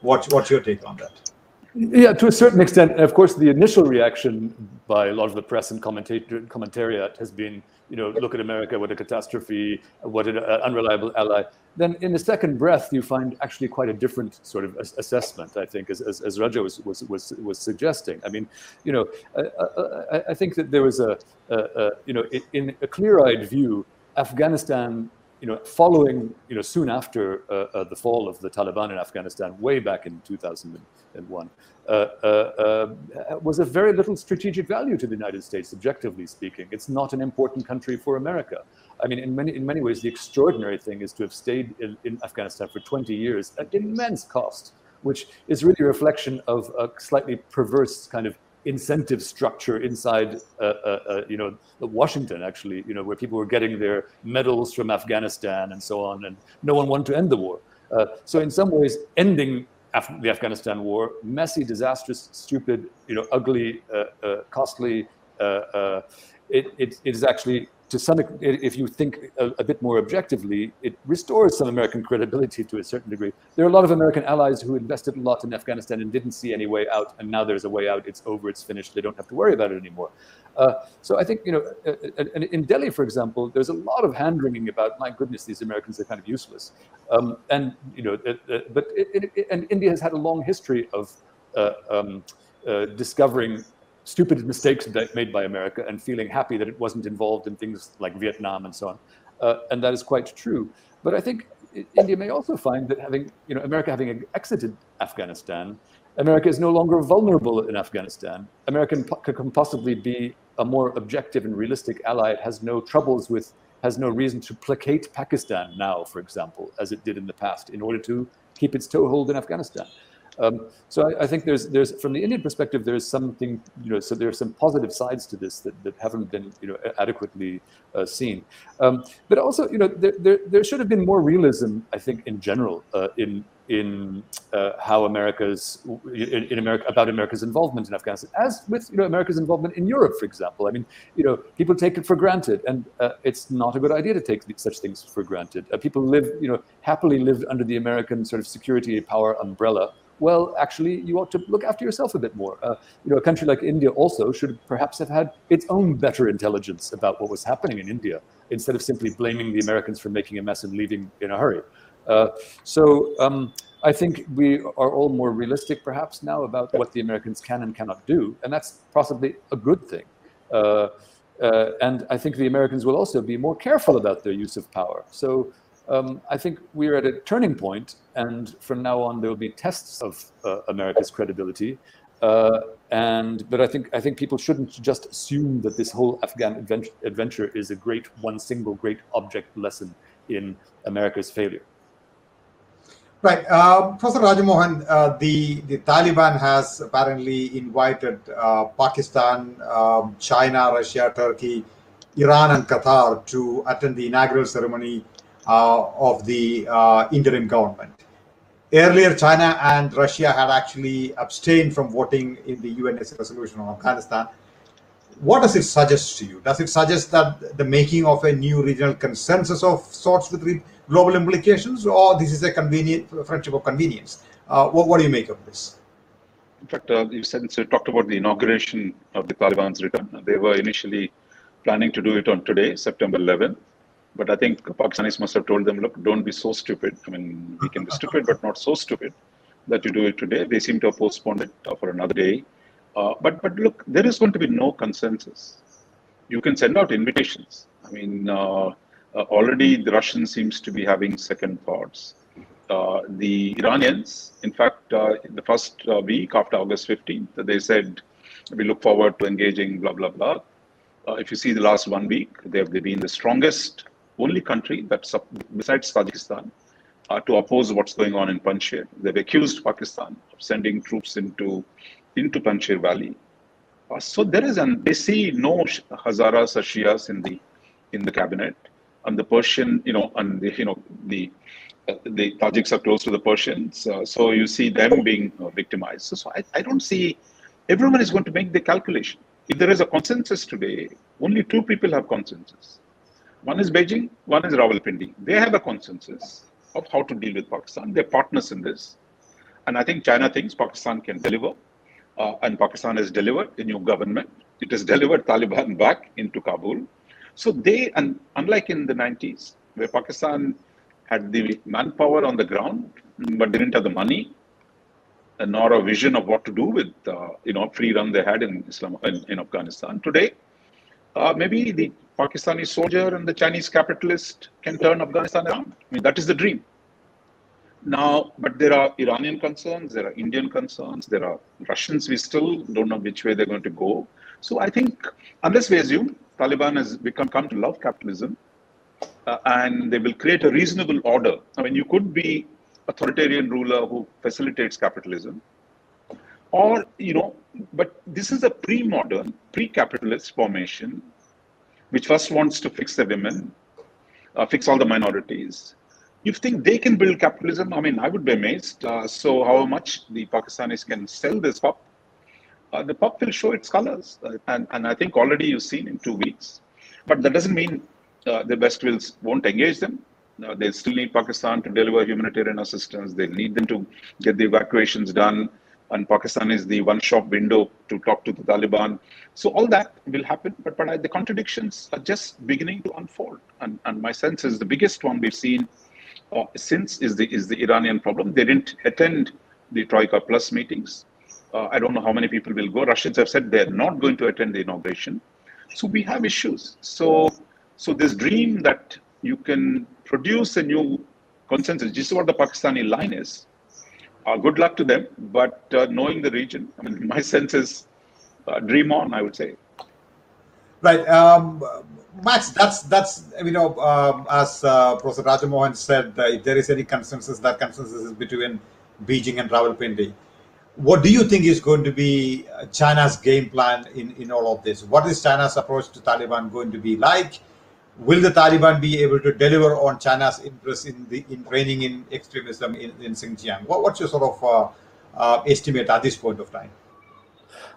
What, what's your take on that? Yeah, to a certain extent. Of course, the initial reaction by a lot of the press and commentariat has been, you know, look at America, what a catastrophe, what an uh, unreliable ally. Then in the second breath, you find actually quite a different sort of assessment, I think, as, as, as Raja was, was, was, was suggesting. I mean, you know, I, I, I think that there was a, a, a you know, in a clear-eyed view, Afghanistan you know, following, you know, soon after uh, uh, the fall of the Taliban in Afghanistan, way back in 2001, uh, uh, uh, was of very little strategic value to the United States, objectively speaking. It's not an important country for America. I mean, in many, in many ways, the extraordinary thing is to have stayed in, in Afghanistan for 20 years at immense cost, which is really a reflection of a slightly perverse kind of incentive structure inside, uh, uh, uh, you know, Washington actually, you know, where people were getting their medals from Afghanistan and so on, and no one wanted to end the war. Uh, so in some ways, ending Af the Afghanistan war, messy, disastrous, stupid, you know, ugly, uh, costly, it, it, it is actually to some, if you think a, a, bit more objectively, it restores some American credibility to a certain degree. There are a lot of American allies who invested a lot in Afghanistan and didn't see any way out, and now there's a way out. It's over. It's finished. They don't have to worry about it anymore. Uh, so I think you know, uh, uh in Delhi, for example, there's a lot of hand wringing about, my goodness, these Americans are kind of useless. Um, and you know, uh, but it, it, and India has had a long history of uh, um, uh, discovering stupid mistakes made by America and feeling happy that it wasn't involved in things like Vietnam and so on. Uh, and that is quite true. But I think India may also find that having, you know, America having exited Afghanistan, America is no longer vulnerable in Afghanistan. America can possibly be a more objective and realistic ally. It has no troubles with, has no reason to placate Pakistan now, for example, as it did in the past, in order to keep its toehold in Afghanistan. Um, so I, I, think there's there's from the Indian perspective there's something you know so there are some positive sides to this that, that haven't been you know adequately uh, seen, um, but also you know there, there, there should have been more realism I think in general uh, in in uh, how America's in, in, America about America's involvement in Afghanistan, as with you know America's involvement in Europe, for example. I mean, you know, people take it for granted, and uh, it's not a good idea to take such things for granted. Uh, people live, you know, happily lived under the American sort of security power umbrella. Well, actually, you ought to look after yourself a bit more. Uh, you know, a country like India also should perhaps have had its own better intelligence about what was happening in India, instead of simply blaming the Americans for making a mess and leaving in a hurry. Uh, so um, I think we are all more realistic, perhaps now, about what the Americans can and cannot do, and that's possibly a good thing. Uh, uh, and I think the Americans will also be more careful about their use of power. So um, I think we're at a turning point, and from now on there will be tests of uh, America's credibility. Uh, and but I think I think people shouldn't just assume that this whole Afghan adventure, adventure is a great one single great object lesson in America's failure. Right. Uh, Professor Raja Mohan, uh, the, the Taliban has apparently invited uh, Pakistan, um, China, Russia, Turkey, Iran, and Qatar to attend the inaugural ceremony of the uh, interim government. Earlier, China and Russia had actually abstained from voting in the UNSC resolution on Afghanistan. What does it suggest to you? Does it suggest that the making of a new regional consensus of sorts with global implications, or this is a convenient friendship of convenience? Uh, what, what, do you make of this? In fact, uh, you said so you talked about the inauguration of the Taliban's return. They were initially planning to do it on today, September 11th. But I think Pakistanis must have told them, look, don't be so stupid. I mean, we can be stupid, but not so stupid that you do it today. They seem to have postponed it uh, for another day. Uh, but but look, there is going to be no consensus. You can send out invitations. I mean, uh, uh, already the Russians seems to be having second thoughts. Uh, the Iranians, in fact, uh, in the first uh, week after August 15th, they said, we look forward to engaging, blah, blah, blah. Uh, if you see the last one week, they've, they've been the strongest, only country that's besides Tajikistan uh, to oppose what's going on in Panjshir. They've accused Pakistan of sending troops into, into Panjshir Valley. so there is, and they see no Hazaras or Shias in the, in the cabinet and the Persian, you know, and the, you know, the uh, the Tajiks are close to the Persians, uh, so you see them being uh, victimized. So, so I, I don't see everyone is going to make the calculation. If there is a consensus today, only two people have consensus. One is Beijing, one is Rawalpindi. They have a consensus of how to deal with Pakistan. They're partners in this. And I think China thinks Pakistan can deliver. Uh, and Pakistan has delivered a new government. It has delivered Taliban back into Kabul. So they, and unlike in the 90s, where Pakistan had the manpower on the ground, but didn't have the money, nor a vision of what to do with, uh, you know, free run they had in Islam in, in Afghanistan. Today, uh, maybe the Pakistani soldier and the Chinese capitalist can turn Afghanistan around. I mean, that is the dream. Now, but there are Iranian concerns, there are Indian concerns, there are Russians. We still don't know which way they're going to go. So I think, unless we assume Taliban has become come to love capitalism, uh, and they will create a reasonable order. I mean, you could be authoritarian ruler who facilitates capitalism, or you know, but this is a pre-modern, pre-capitalist formation, which first wants to fix the women, uh, fix all the minorities. You think they can build capitalism? I mean, I would be amazed. Uh, so, how much the Pakistanis can sell this pup uh, the pup will show its colors. Uh, and, and I think already you've seen in two weeks. But that doesn't mean uh, the West wills won't engage them. Uh, they still need Pakistan to deliver humanitarian assistance. They need them to get the evacuations done. And Pakistan is the one shop window to talk to the Taliban. So all that will happen. But, but the contradictions are just beginning to unfold. And, and my sense is the biggest one we've seen uh, since is the, is the Iranian problem. They didn't attend the Troika Plus meetings. Uh, I don't know how many people will go. Russians have said they're not going to attend the inauguration. So we have issues. So, so this dream that you can produce a new consensus, is what the Pakistani line is. Uh, good luck to them. But uh, knowing the region, I mean, my sense is uh, dream on, I would say. Right. Um, Max, that's, that's you know, um, as uh, Professor Raja Mohan said, uh, if there is any consensus, that consensus is between Beijing and Rawalpindi. What do you think is going to be uh, China's game plan in, in all of this? What is China's approach to Taliban going to be like? Will the Taliban be able to deliver on China's interest in the in training in extremism in, in Xinjiang? What, what's your sort of uh, uh, estimate at this point of time?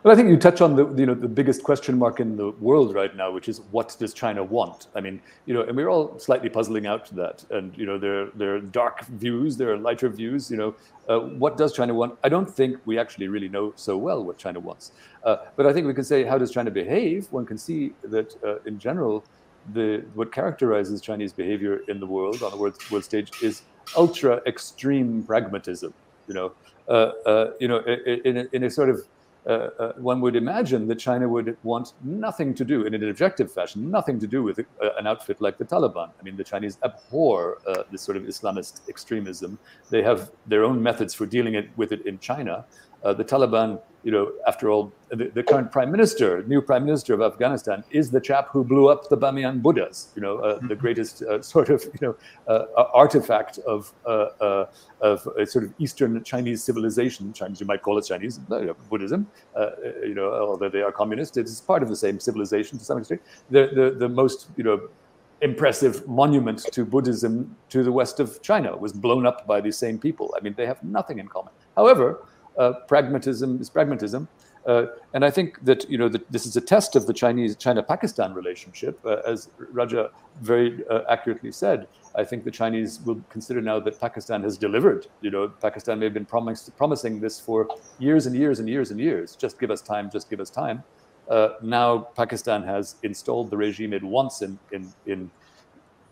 Well, I think you touch on the you know the biggest question mark in the world right now, which is what does China want? I mean, you know, and we're all slightly puzzling out that. And you know, there there are dark views, there are lighter views. You know, uh, what does China want? I don't think we actually really know so well what China wants. Uh, but I think we can say, how does China behave? One can see that uh, in general, the what characterizes Chinese behavior in the world on the world, world stage is ultra extreme pragmatism. You know, uh, uh, you know, in a, in a sort of uh, uh, one would imagine that China would want nothing to do, in an objective fashion, nothing to do with uh, an outfit like the Taliban. I mean, the Chinese abhor uh, this sort of Islamist extremism. They have their own methods for dealing it, with it in China. The Taliban, you know, after all, the, the, current prime minister, new prime minister of Afghanistan, is the chap who blew up the Bamiyan Buddhas, you know, uh, the mm-hmm. greatest uh, sort of, you know, uh, artifact of uh, of sort of Eastern Chinese civilization. Chinese, you might call it Chinese Buddhism, you know, although they are communist, it's part of the same civilization to some extent. The the, the most, you know, impressive monument to Buddhism to the west of China was blown up by these same people. I mean, they have nothing in common. However, uh, pragmatism is pragmatism. Uh, and I think that you know that this is a test of the Chinese China-Pakistan relationship, uh, as Raja very uh, accurately said. I think the Chinese will consider now that Pakistan has delivered. You know, Pakistan may have been promising this for years and years and years and years. Just give us time. Just give us time. Uh, now Pakistan has installed the regime it wants in in in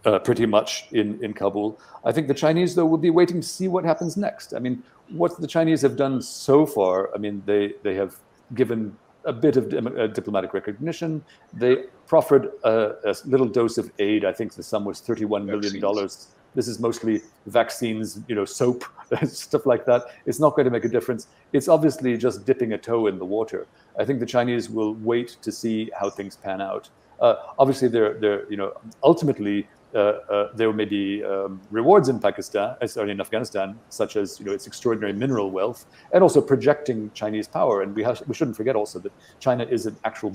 uh, pretty much in, in Kabul. I think the Chinese, though, will be waiting to see what happens next. I mean, what the Chinese have done so far, I mean, they, they have given a bit of uh, diplomatic recognition. They proffered a, a, little dose of aid. I think the sum was $31 million. Vaccines. This is mostly vaccines, you know, soap, stuff like that. It's not going to make a difference. It's obviously just dipping a toe in the water. I think the Chinese will wait to see how things pan out. Uh, obviously, they're, they're, you know, ultimately there may be um, rewards in Pakistan, uh, sorry, in Afghanistan, such as you know its extraordinary mineral wealth, and also projecting Chinese power. And we have, we shouldn't forget also that China is an actual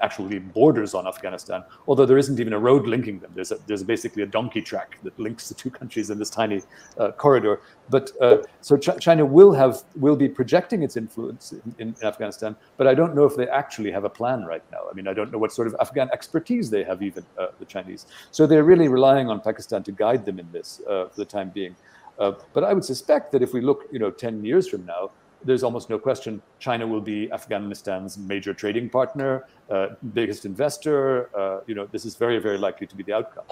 actually borders on Afghanistan, although there isn't even a road linking them. There's, a, there's basically a donkey track that links the two countries in this tiny uh, corridor. But uh, so Ch- China will have will be projecting its influence in, in, Afghanistan, but I don't know if they actually have a plan right now. I mean, I don't know what sort of Afghan expertise they have, even uh, the Chinese. So they're really relying on Pakistan to guide them in this uh, for the time being. Uh, but I would suspect that if we look, you know, 10 years from now, there's almost no question China will be Afghanistan's major trading partner, uh, biggest investor. Uh, you know, this is very, very likely to be the outcome.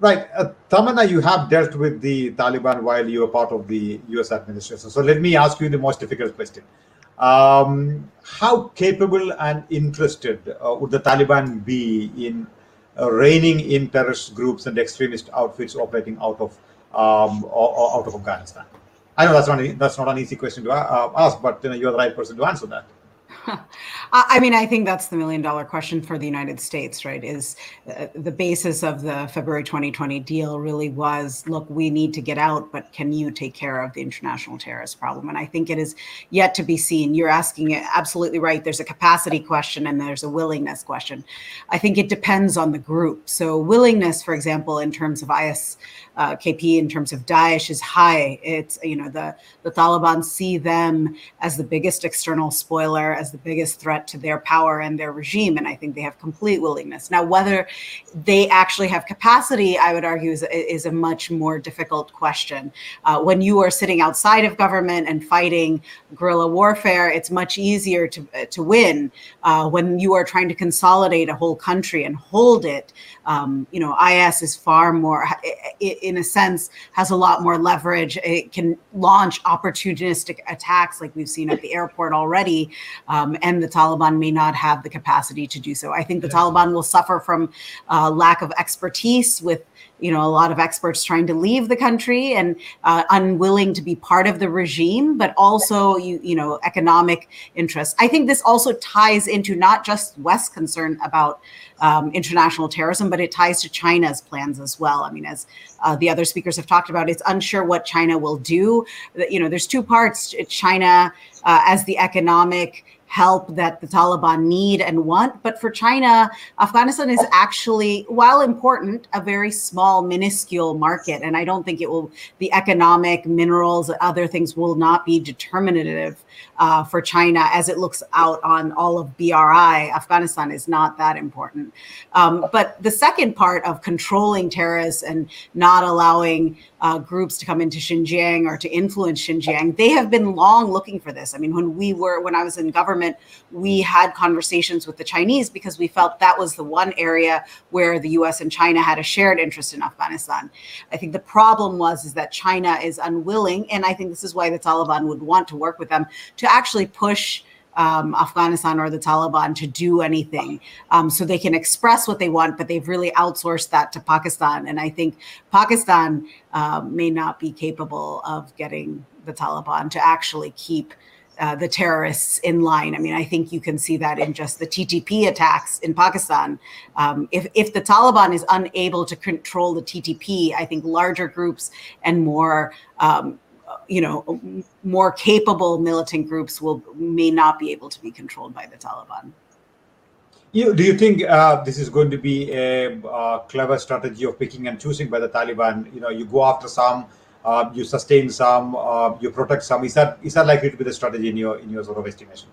Right. Uh, you have dealt with the Taliban while you were part of the US administration. So let me ask you the most difficult question. Um, how capable and interested uh, would the Taliban be in uh, reining in terrorist groups and extremist outfits operating out of um, out of Afghanistan? I know that's not that's not an easy question to uh, ask, but you know, you're the right person to answer that. I mean, I think that's the million dollar question for the United States, right? Is uh, the basis of the February 2020 deal really was look, we need to get out, but can you take care of the international terrorist problem? And I think it is yet to be seen. You're asking it absolutely right. There's a capacity question and there's a willingness question. I think it depends on the group. So, willingness, for example, in terms of IS uh, KP, in terms of Daesh, is high. It's, you know, the, the Taliban see them as the biggest external spoiler, as the biggest threat to their power and their regime. And I think they have complete willingness. Now, whether they actually have capacity, I would argue, is, is a much more difficult question. Uh, when you are sitting outside of government and fighting guerrilla warfare, it's much easier to, to win. Uh, when you are trying to consolidate a whole country and hold it, um, you know, IS is far more, in a sense, has a lot more leverage. It can launch opportunistic attacks like we've seen at the airport already. Um, and the Taliban may not have the capacity to do so. I think the Taliban will suffer from uh, lack of expertise with you know a lot of experts trying to leave the country and uh, unwilling to be part of the regime but also you you know economic interests. I think this also ties into not just west's concern about um, international terrorism but it ties to china's plans as well. I mean as uh, the other speakers have talked about it's unsure what china will do. You know there's two parts china uh, as the economic help that the Taliban need and want. But for China, Afghanistan is actually, while important, a very small, minuscule market. And I don't think it will, the economic, minerals, other things will not be determinative uh, for China as it looks out on all of BRI. Afghanistan is not that important. Um, but the second part of controlling terrorists and not allowing uh, groups to come into Xinjiang or to influence Xinjiang, they have been long looking for this. I mean, when we were, when I was in government, we had conversations with the Chinese because we felt that was the one area where the US and China had a shared interest in Afghanistan. I think the problem was is that China is unwilling, and I think this is why the Taliban would want to work with them to actually push um, Afghanistan or the Taliban to do anything. Um, so they can express what they want, but they've really outsourced that to Pakistan. And I think Pakistan uh, may not be capable of getting the Taliban to actually keep. Uh, the terrorists in line. I mean, I think you can see that in just the TTP attacks in Pakistan. Um, if if the Taliban is unable to control the TTP, I think larger groups and more um, you know more capable militant groups will may not be able to be controlled by the Taliban. You, do you think uh, this is going to be a uh, clever strategy of picking and choosing by the Taliban? You know, you go after some, uh, you sustain some, uh, you protect some. Is that is that likely to be the strategy in your in your sort of estimation?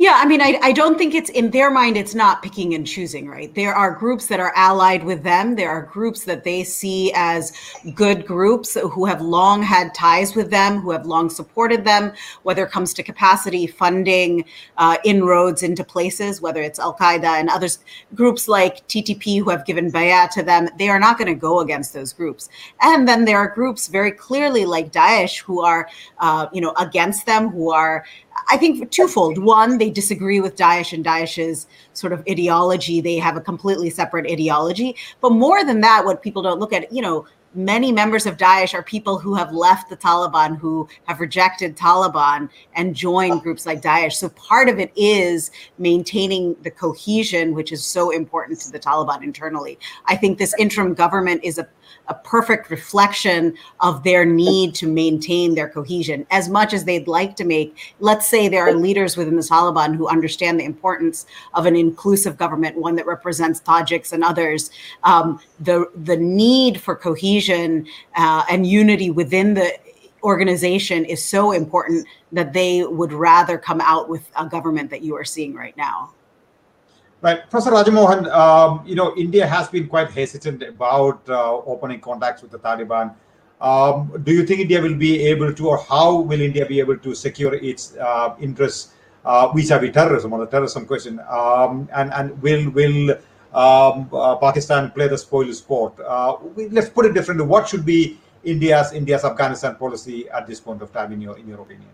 Yeah, I mean, I, I don't think it's in their mind, it's not picking and choosing, right? There are groups that are allied with them. There are groups that they see as good groups who have long had ties with them, who have long supported them, whether it comes to capacity, funding, uh, inroads into places, whether it's Al Qaeda and others, groups like TTP who have given bayah to them. They are not going to go against those groups. And then there are groups very clearly like Daesh who are, uh, you know, against them, who are I think twofold. One, they disagree with Daesh and Daesh's sort of ideology. They have a completely separate ideology. But more than that, what people don't look at, you know, many members of Daesh are people who have left the Taliban, who have rejected Taliban and joined groups like Daesh. So part of it is maintaining the cohesion, which is so important to the Taliban internally. I think this interim government is a a perfect reflection of their need to maintain their cohesion as much as they'd like to make. Let's say there are leaders within the Taliban who understand the importance of an inclusive government, one that represents Tajiks and others. Um, the the need for cohesion uh, and unity within the organization is so important that they would rather come out with a government that you are seeing right now. Right, Professor Raja Mohan, um, you know, India has been quite hesitant about uh, opening contacts with the Taliban. Um, do you think India will be able to, or how will India be able to secure its uh, interests uh, vis-a-vis terrorism on the terrorism question? Um, and and will will um, uh, Pakistan play the spoil sport? Uh, let's put it differently. What should be India's India's Afghanistan policy at this point of time, in your in your opinion?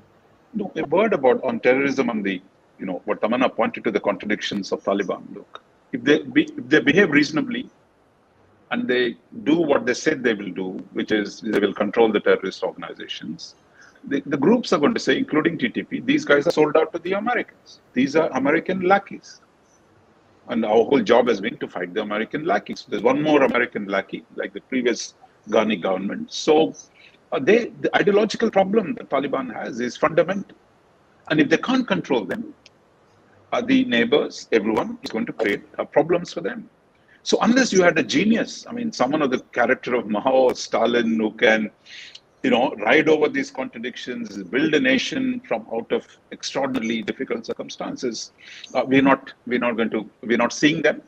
No, a word about on terrorism and the you know, what Tamanna pointed to the contradictions of Taliban. Look, if they be, if they behave reasonably and they do what they said they will do, which is they will control the terrorist organizations, the, the groups are going to say, including TTP, these guys are sold out to the Americans. These are American lackeys. And our whole job has been to fight the American lackeys. There's one more American lackey, like the previous Ghani government. So uh, they, the ideological problem that Taliban has is fundamental. And if they can't control them, the neighbors, everyone is going to create uh, problems for them. So unless you had a genius, I mean, someone of the character of Mao or Stalin who can, you know, ride over these contradictions, build a nation from out of extraordinarily difficult circumstances, uh, we're not we're not going to we're not seeing them.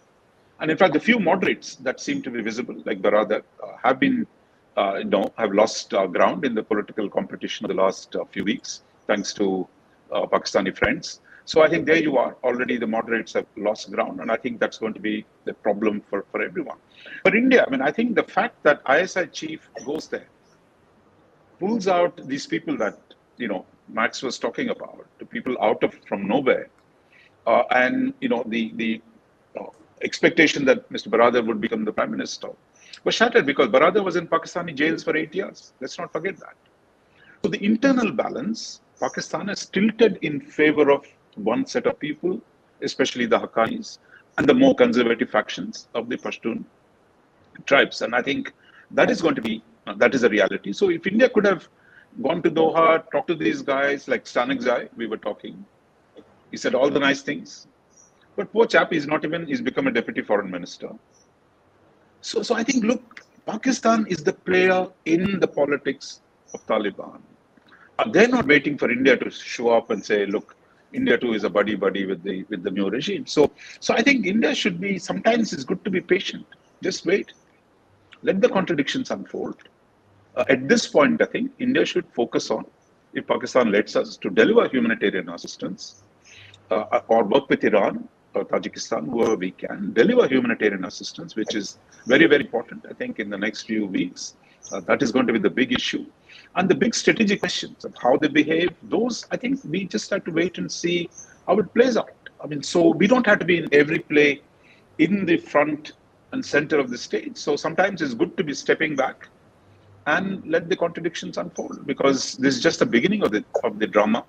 And in fact, the few moderates that seem to be visible, like Baradar, uh, have been, uh, you know, have lost uh, ground in the political competition of the last uh, few weeks, thanks to Pakistani friends. So I think there you are. Already the moderates have lost ground, and I think that's going to be the problem for, for everyone. But India, I mean, I think the fact that ISI chief goes there, pulls out these people that you know Max was talking about, the people out of from nowhere, uh, and you know the the uh, expectation that Mr. Baradar would become the prime minister was shattered because Baradar was in Pakistani jails for eight years. Let's not forget that. So the internal balance, Pakistan has tilted in favor of one set of people, especially the Haqqanis and the more conservative factions of the Pashtun tribes. And I think that is going to be, that is a reality. So if India could have gone to Doha, talked to these guys like Stanekzai, we were talking, he said all the nice things. But poor chap is not even, he's become a deputy foreign minister. So, so I think, look, Pakistan is the player in the politics of Taliban. They're not waiting for India to show up and say, look, India too is a buddy buddy with the with the new regime. So so I think India should be sometimes it's good to be patient. Just wait. Let the contradictions unfold. Uh, at this point, I think India should focus on, if Pakistan lets us, to deliver humanitarian assistance uh, or work with Iran or Tajikistan, whoever we can, deliver humanitarian assistance, which is very, very important, I think, in the next few weeks. Uh, that is going to be the big issue. And the big strategic questions of how they behave, those I think we just have to wait and see how it plays out. I mean, so we don't have to be in every play in the front and center of the stage. So sometimes it's good to be stepping back and let the contradictions unfold because this is just the beginning of the of the drama.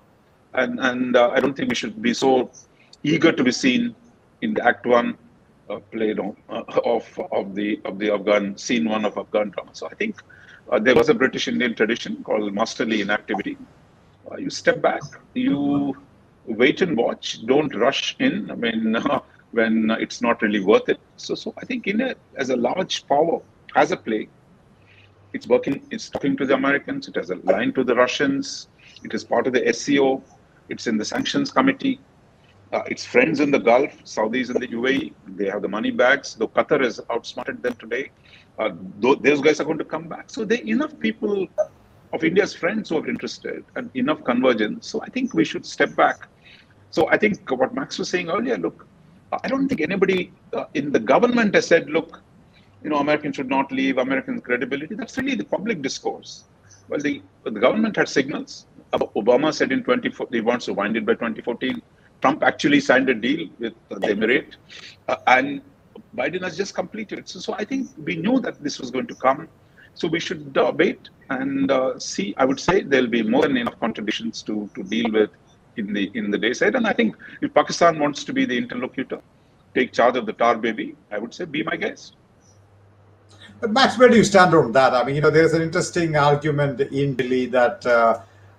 And and uh, I don't think we should be so eager to be seen in the act one uh, play uh, of of the of the Afghan scene one of Afghan drama. So I think uh, there was a British Indian tradition called masterly inactivity. Uh, you step back, you wait and watch, don't rush in. I mean, uh, when it's not really worth it. So, so I think India, as a large power, has a play. It's working. It's talking to the Americans. It has a line to the Russians. It is part of the SCO. It's in the sanctions committee. Uh, its friends in the Gulf, Saudis in the UAE, they have the money bags. Though Qatar has outsmarted them today, uh, those guys are going to come back. So there are enough people of India's friends who are interested and enough convergence. So I think we should step back. So I think what Max was saying earlier, look, I don't think anybody uh, in the government has said, look, you know, Americans should not leave, American credibility. That's really the public discourse. Well, the, the government had signals. Obama said in 2014 he wants to wind it by 2014. Trump actually signed a deal with the Emirate. Uh, and Biden has just completed. So, so I think we knew that this was going to come. So we should uh, wait and uh, see. I would say there'll be more than enough contradictions to, to deal with in the in the days ahead. And I think if Pakistan wants to be the interlocutor, take charge of the tar baby, I would say be my guest. But Max, where do you stand on that? I mean, you know, there's an interesting argument in Delhi that.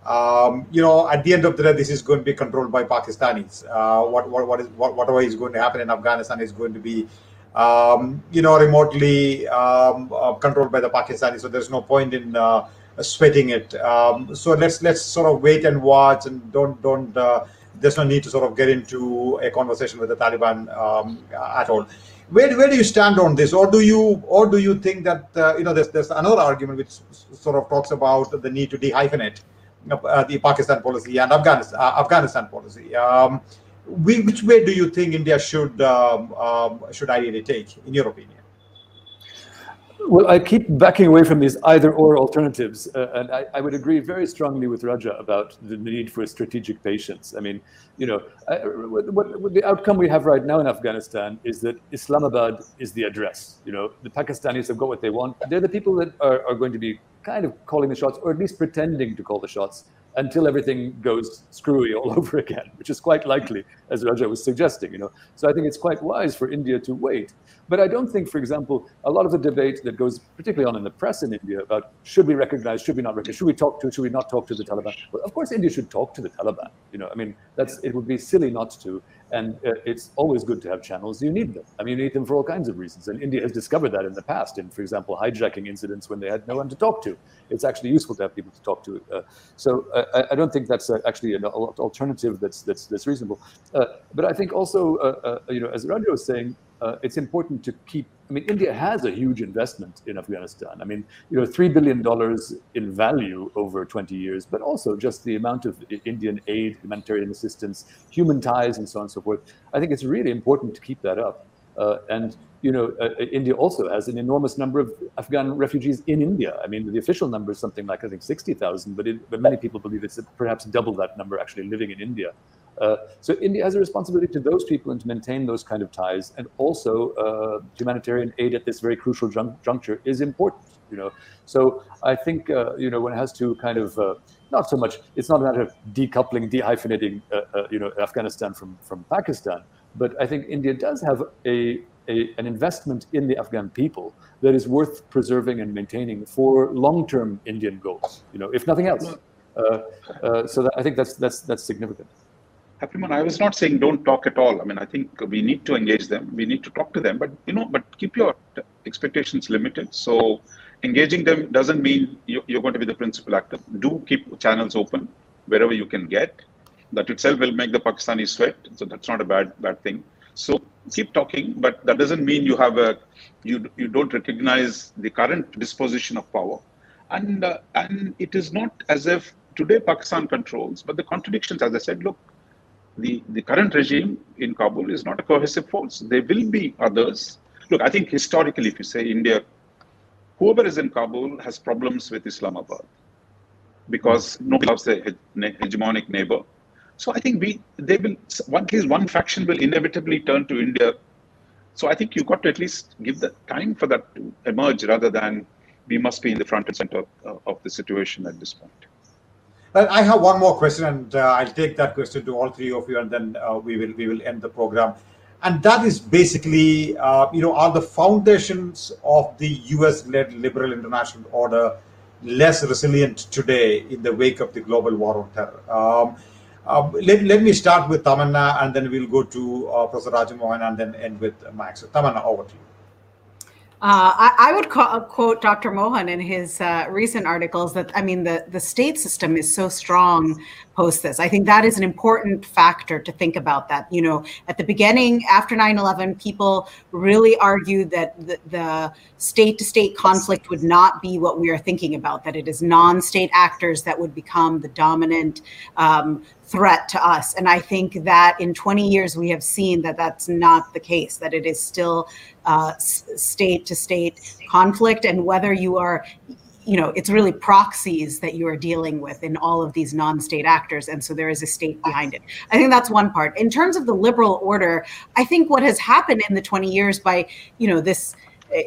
Um, you know, at the end of the day, this is going to be controlled by Pakistanis. Uh, what, what, what is, what, whatever is going to happen in Afghanistan is going to be um, you know, remotely um, uh, controlled by the Pakistanis. So there's no point in uh, sweating it. Um, so let's let's sort of wait and watch, and don't don't. Uh, there's no need to sort of get into a conversation with the Taliban um, at all. Where, where do you stand on this, or do you or do you think that uh, you know there's there's another argument which sort of talks about the need to dehyphenate the Pakistan policy and Afghanistan uh, Afghanistan policy. Um, which way do you think India should um, um, should ideally take, in your opinion? Well, I keep backing away from these either-or alternatives, uh, and I, I, would agree very strongly with Raja about the need for strategic patience. I mean, you know, I, what, what, the outcome we have right now in Afghanistan is that Islamabad is the address. You know, the Pakistanis have got what they want. They're the people that are, are going to be kind of calling the shots, or at least pretending to call the shots until everything goes screwy all over again, which is quite likely, as Raja was suggesting. You know, so I think it's quite wise for India to wait. But I don't think, for example, a lot of the debate that goes particularly on in the press in India about should we recognize, should we not recognize, should we talk to, should we not talk to the Taliban? Well, of course, India should talk to the Taliban. You know, I mean, that's it would be silly not to. And uh, it's always good to have channels. You need them. I mean, you need them for all kinds of reasons. And India has discovered that in the past, in, for example, hijacking incidents when they had no one to talk to. It's actually useful to have people to talk to. Uh, so uh, I, I, don't think that's uh, actually an alternative that's that's that's reasonable. Uh, but I think also, uh, you know, as Raja was saying, it's important to keep. I mean, India has a huge investment in Afghanistan. I mean, you know, three billion dollars in value over 20 years, but also just the amount of Indian aid, humanitarian assistance, human ties, and so on and so forth. I think it's really important to keep that up. Uh, and you know, uh, India also has an enormous number of Afghan refugees in India. I mean, the official number is something like I think 60,000, but, but many people believe it's perhaps double that number actually living in India. Uh, so India has a responsibility to those people and to maintain those kind of ties. And also, uh, humanitarian aid at this very crucial jun- juncture is important. You know, so I think uh, you know one has to kind of uh, not so much. It's not a matter of decoupling, dehyphenating, uh, you know, Afghanistan from from Pakistan. But I think India does have a, a an investment in the Afghan people that is worth preserving and maintaining for long-term Indian goals. You know, if nothing else. so that, I think that's that's that's significant. Happymon, I was not saying don't talk at all. I mean, I think we need to engage them. We need to talk to them, but you know, but keep your expectations limited. So engaging them doesn't mean you're going to be the principal actor. Do keep channels open wherever you can get. That itself will make the Pakistani sweat. So that's not a bad bad thing. So keep talking, but that doesn't mean you have a you you don't recognize the current disposition of power, and uh, and it is not as if today Pakistan controls, but the contradictions, as I said, look the, the current regime in Kabul is not a cohesive force. There will be others. Look, I think historically, if you say India, whoever is in Kabul has problems with Islamabad because nobody loves their hegemonic neighbor. So I think we they will one at least one faction will inevitably turn to India. So I think you've got to at least give the time for that to emerge rather than we must be in the front and center of the situation at this point. I have one more question, and uh, I'll take that question to all three of you, and then uh, we will we will end the program. And that is basically, uh, you know, are the foundations of the U.S.-led liberal international order less resilient today in the wake of the global war on terror? Um, uh, let, let me start with Tamanna, and then we'll go to uh, Professor Raja Mohan, and then end with Max. So, Tamanna, over to you. Uh, I, I, would ca- quote Dr. Mohan in his uh, recent articles that I mean the the state system is so strong post this. I think that is an important factor to think about. That you know at the beginning after 9/11, people really argued that the, the state to state conflict would not be what we are thinking about. That it is non-state actors that would become the dominant um, threat to us. And I think that in 20 years, we have seen that that's not the case, that it is still uh, state to state conflict. And whether you are, you know, it's really proxies that you are dealing with in all of these non state actors. And so there is a state behind it. I think that's one part. In terms of the liberal order, I think what has happened in the 20 years by, you know, this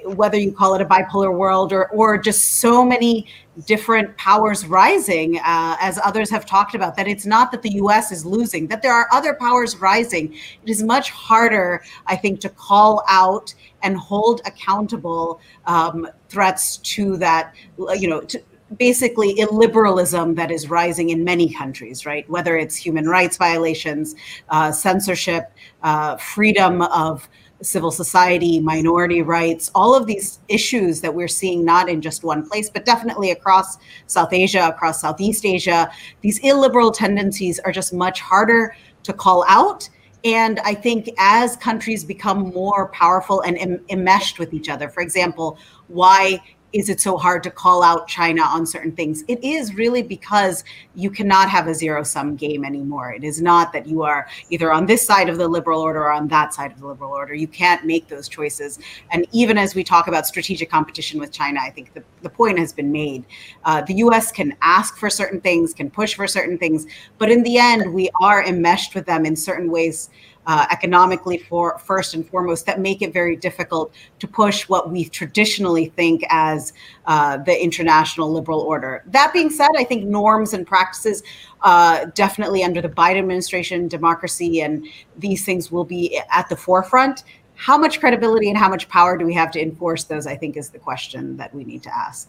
whether you call it a bipolar world or or just so many different powers rising, uh, as others have talked about, that it's not that the U.S. is losing, that there are other powers rising. It is much harder, I think, to call out and hold accountable um, threats to that, you know, to, basically illiberalism that is rising in many countries, right? Whether it's human rights violations, uh, censorship, uh, freedom of civil society, minority rights, all of these issues that we're seeing not in just one place, but definitely across South Asia, across Southeast Asia. These illiberal tendencies are just much harder to call out. And I think as countries become more powerful and enmeshed with each other, for example, why is it so hard to call out China on certain things? It is really because you cannot have a zero sum game anymore. It is not that you are either on this side of the liberal order or on that side of the liberal order. You can't make those choices. And even as we talk about strategic competition with China, I think the, the point has been made. Uh, the US can ask for certain things, can push for certain things, but in the end, we are enmeshed with them in certain ways uh, economically for first and foremost that make it very difficult to push what we traditionally think as uh, the international liberal order. That being said, I think norms and practices uh, definitely under the Biden administration, democracy and these things will be at the forefront. How much credibility and how much power do we have to enforce those? I think is the question that we need to ask.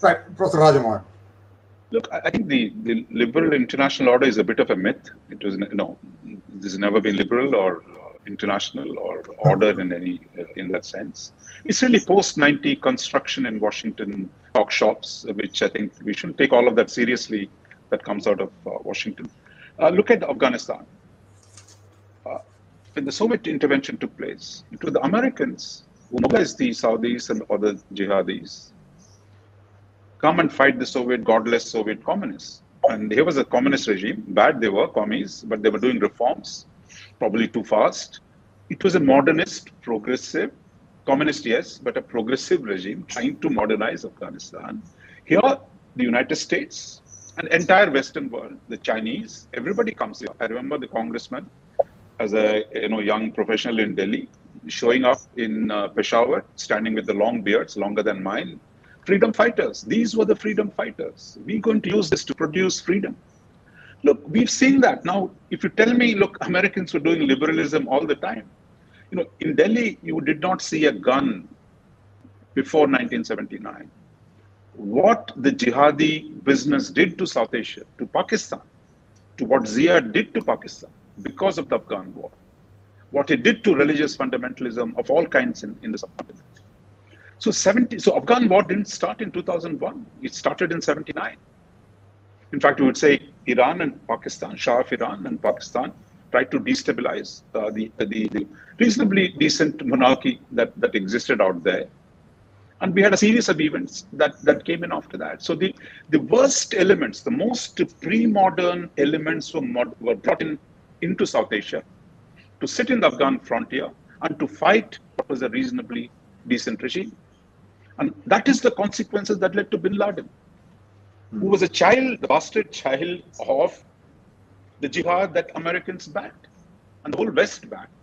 Right, Professor Raja Mohan. Look, I think the, the liberal international order is a bit of a myth. It was no, has never been liberal or international or order in any in that sense. It's really post 90 construction in Washington talk shops, which I think we shouldn't take all of that seriously that comes out of uh, Washington. Uh, look at Afghanistan. Uh, when the Soviet intervention took place, it was the Americans who mobilized the Saudis and other jihadis come and fight the Soviet, godless Soviet communists. And here was a communist regime, bad they were, commies, but they were doing reforms, probably too fast. It was a modernist, progressive, communist, yes, but a progressive regime trying to modernize Afghanistan. Here, the United States And entire Western world, the Chinese, everybody comes here. I remember the congressman as a you know young professional in Delhi, showing up in uh, Peshawar, standing with the long beards, longer than mine. Freedom fighters. These were the freedom fighters. We're going to use this to produce freedom. Look, we've seen that. Now, if you tell me, look, Americans were doing liberalism all the time. You know, in Delhi, you did not see a gun before 1979 what the jihadi business did to South Asia, to Pakistan, to what Zia did to Pakistan because of the Afghan war, what it did to religious fundamentalism of all kinds in, in the subcontinent. So 70, so Afghan war didn't start in 2001. It started in 79. In fact, we would say Iran and Pakistan, Shah of Iran and Pakistan tried to destabilize uh, the, the, the reasonably decent monarchy that, that existed out there and we had a series of events that, that came in after that. So the, the worst elements, the most pre-modern elements were, mod, were brought in into South Asia to sit in the Afghan frontier and to fight what was a reasonably decent regime. And that is the consequences that led to bin Laden, who was a child, the bastard child of the jihad that Americans backed and the whole West backed.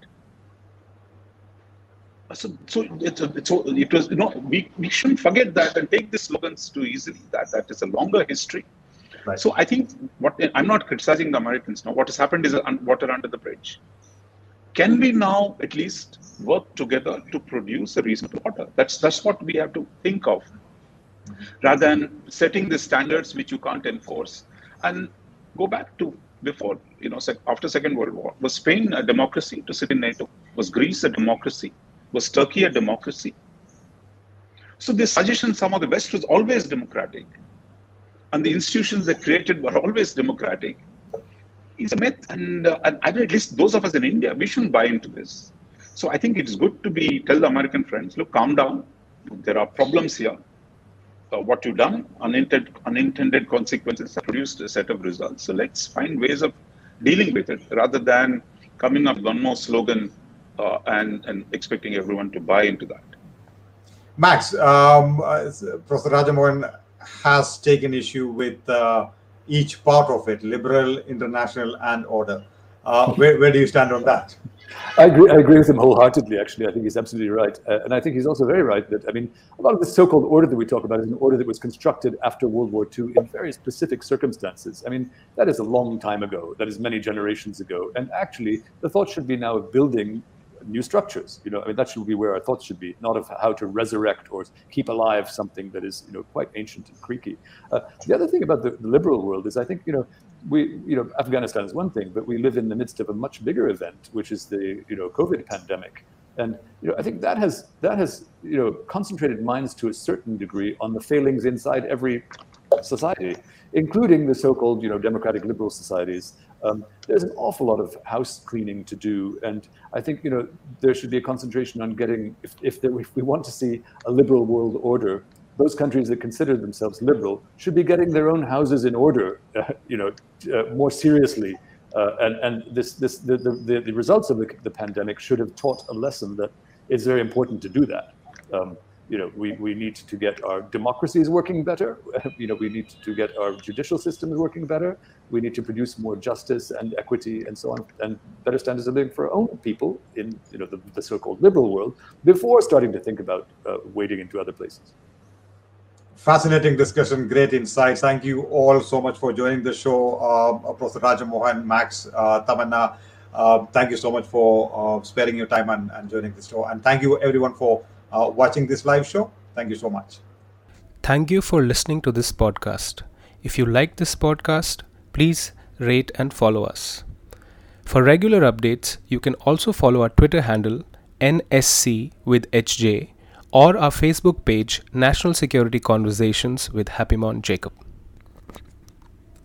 Uh, so, so, it, so it was you know we, we shouldn't forget that and take the slogans too easily that that is a longer history. Right. so i think what i'm not criticizing the americans now. What has happened is water under the bridge. Can we now at least work together to produce a reasonable order that's that's what we have to think of rather than setting the standards which you can't enforce and go back to before you know after second world war was spain a democracy to sit in nato was greece a democracy was Turkey a democracy? So the suggestion somehow the West was always democratic, and the institutions they created were always democratic, is a myth. And, uh, and at least those of us in India, we shouldn't buy into this. So I think it's good to be tell the American friends, look, calm down. There are problems here. Uh, what you've done, unintended, unintended consequences produced a set of results. So let's find ways of dealing with it rather than coming up with one more slogan uh, and, and expecting everyone to buy into that. Max, um, uh, Professor Raja Mohan has taken issue with uh, each part of it, liberal, international, and order. Uh, where, where do you stand on that? I agree, I agree with him wholeheartedly, actually. I think he's absolutely right. Uh, and I think he's also very right that, I mean, a lot of the so called order that we talk about is an order that was constructed after World War II in very specific circumstances. I mean, that is a long time ago, that is many generations ago. And actually, the thought should be now of building new structures. You know, I mean, that should be where our thoughts should be, not of how to resurrect or keep alive something that is, you know, quite ancient and creaky. Uh, the other thing about the, the, liberal world is, I think, you know, we, you know, Afghanistan is one thing, but we live in the midst of a much bigger event, which is the, you know, COVID pandemic. And you know, I think that has that has you know concentrated minds to a certain degree on the failings inside every society, including the so-called you know democratic liberal societies um, there's an awful lot of house cleaning to do, and I think you know there should be a concentration on getting if if, there, if we want to see a liberal world order, those countries that consider themselves liberal should be getting their own houses in order, uh, you know, uh, more seriously. Uh, and and this this the, the, the results of the, the pandemic should have taught a lesson that it's very important to do that. Um, you know, we, we need to get our democracies working better. you know, we need to get our judicial systems working better. We need to produce more justice and equity and so on, and better standards of living for our own people in you know the, the so-called liberal world before starting to think about uh, wading into other places. Fascinating discussion, great insights. Thank you all so much for joining the show, uh, Professor Raja Mohan, Max, uh, Tamanna. Uh, thank you so much for uh, sparing your time and, and joining the show, and thank you everyone for uh, watching this live show. Thank you so much. Thank you for listening to this podcast. If you like this podcast, please rate and follow us. For regular updates, you can also follow our Twitter handle NSC with HJ or our Facebook page National Security Conversations with Happymon Jacob.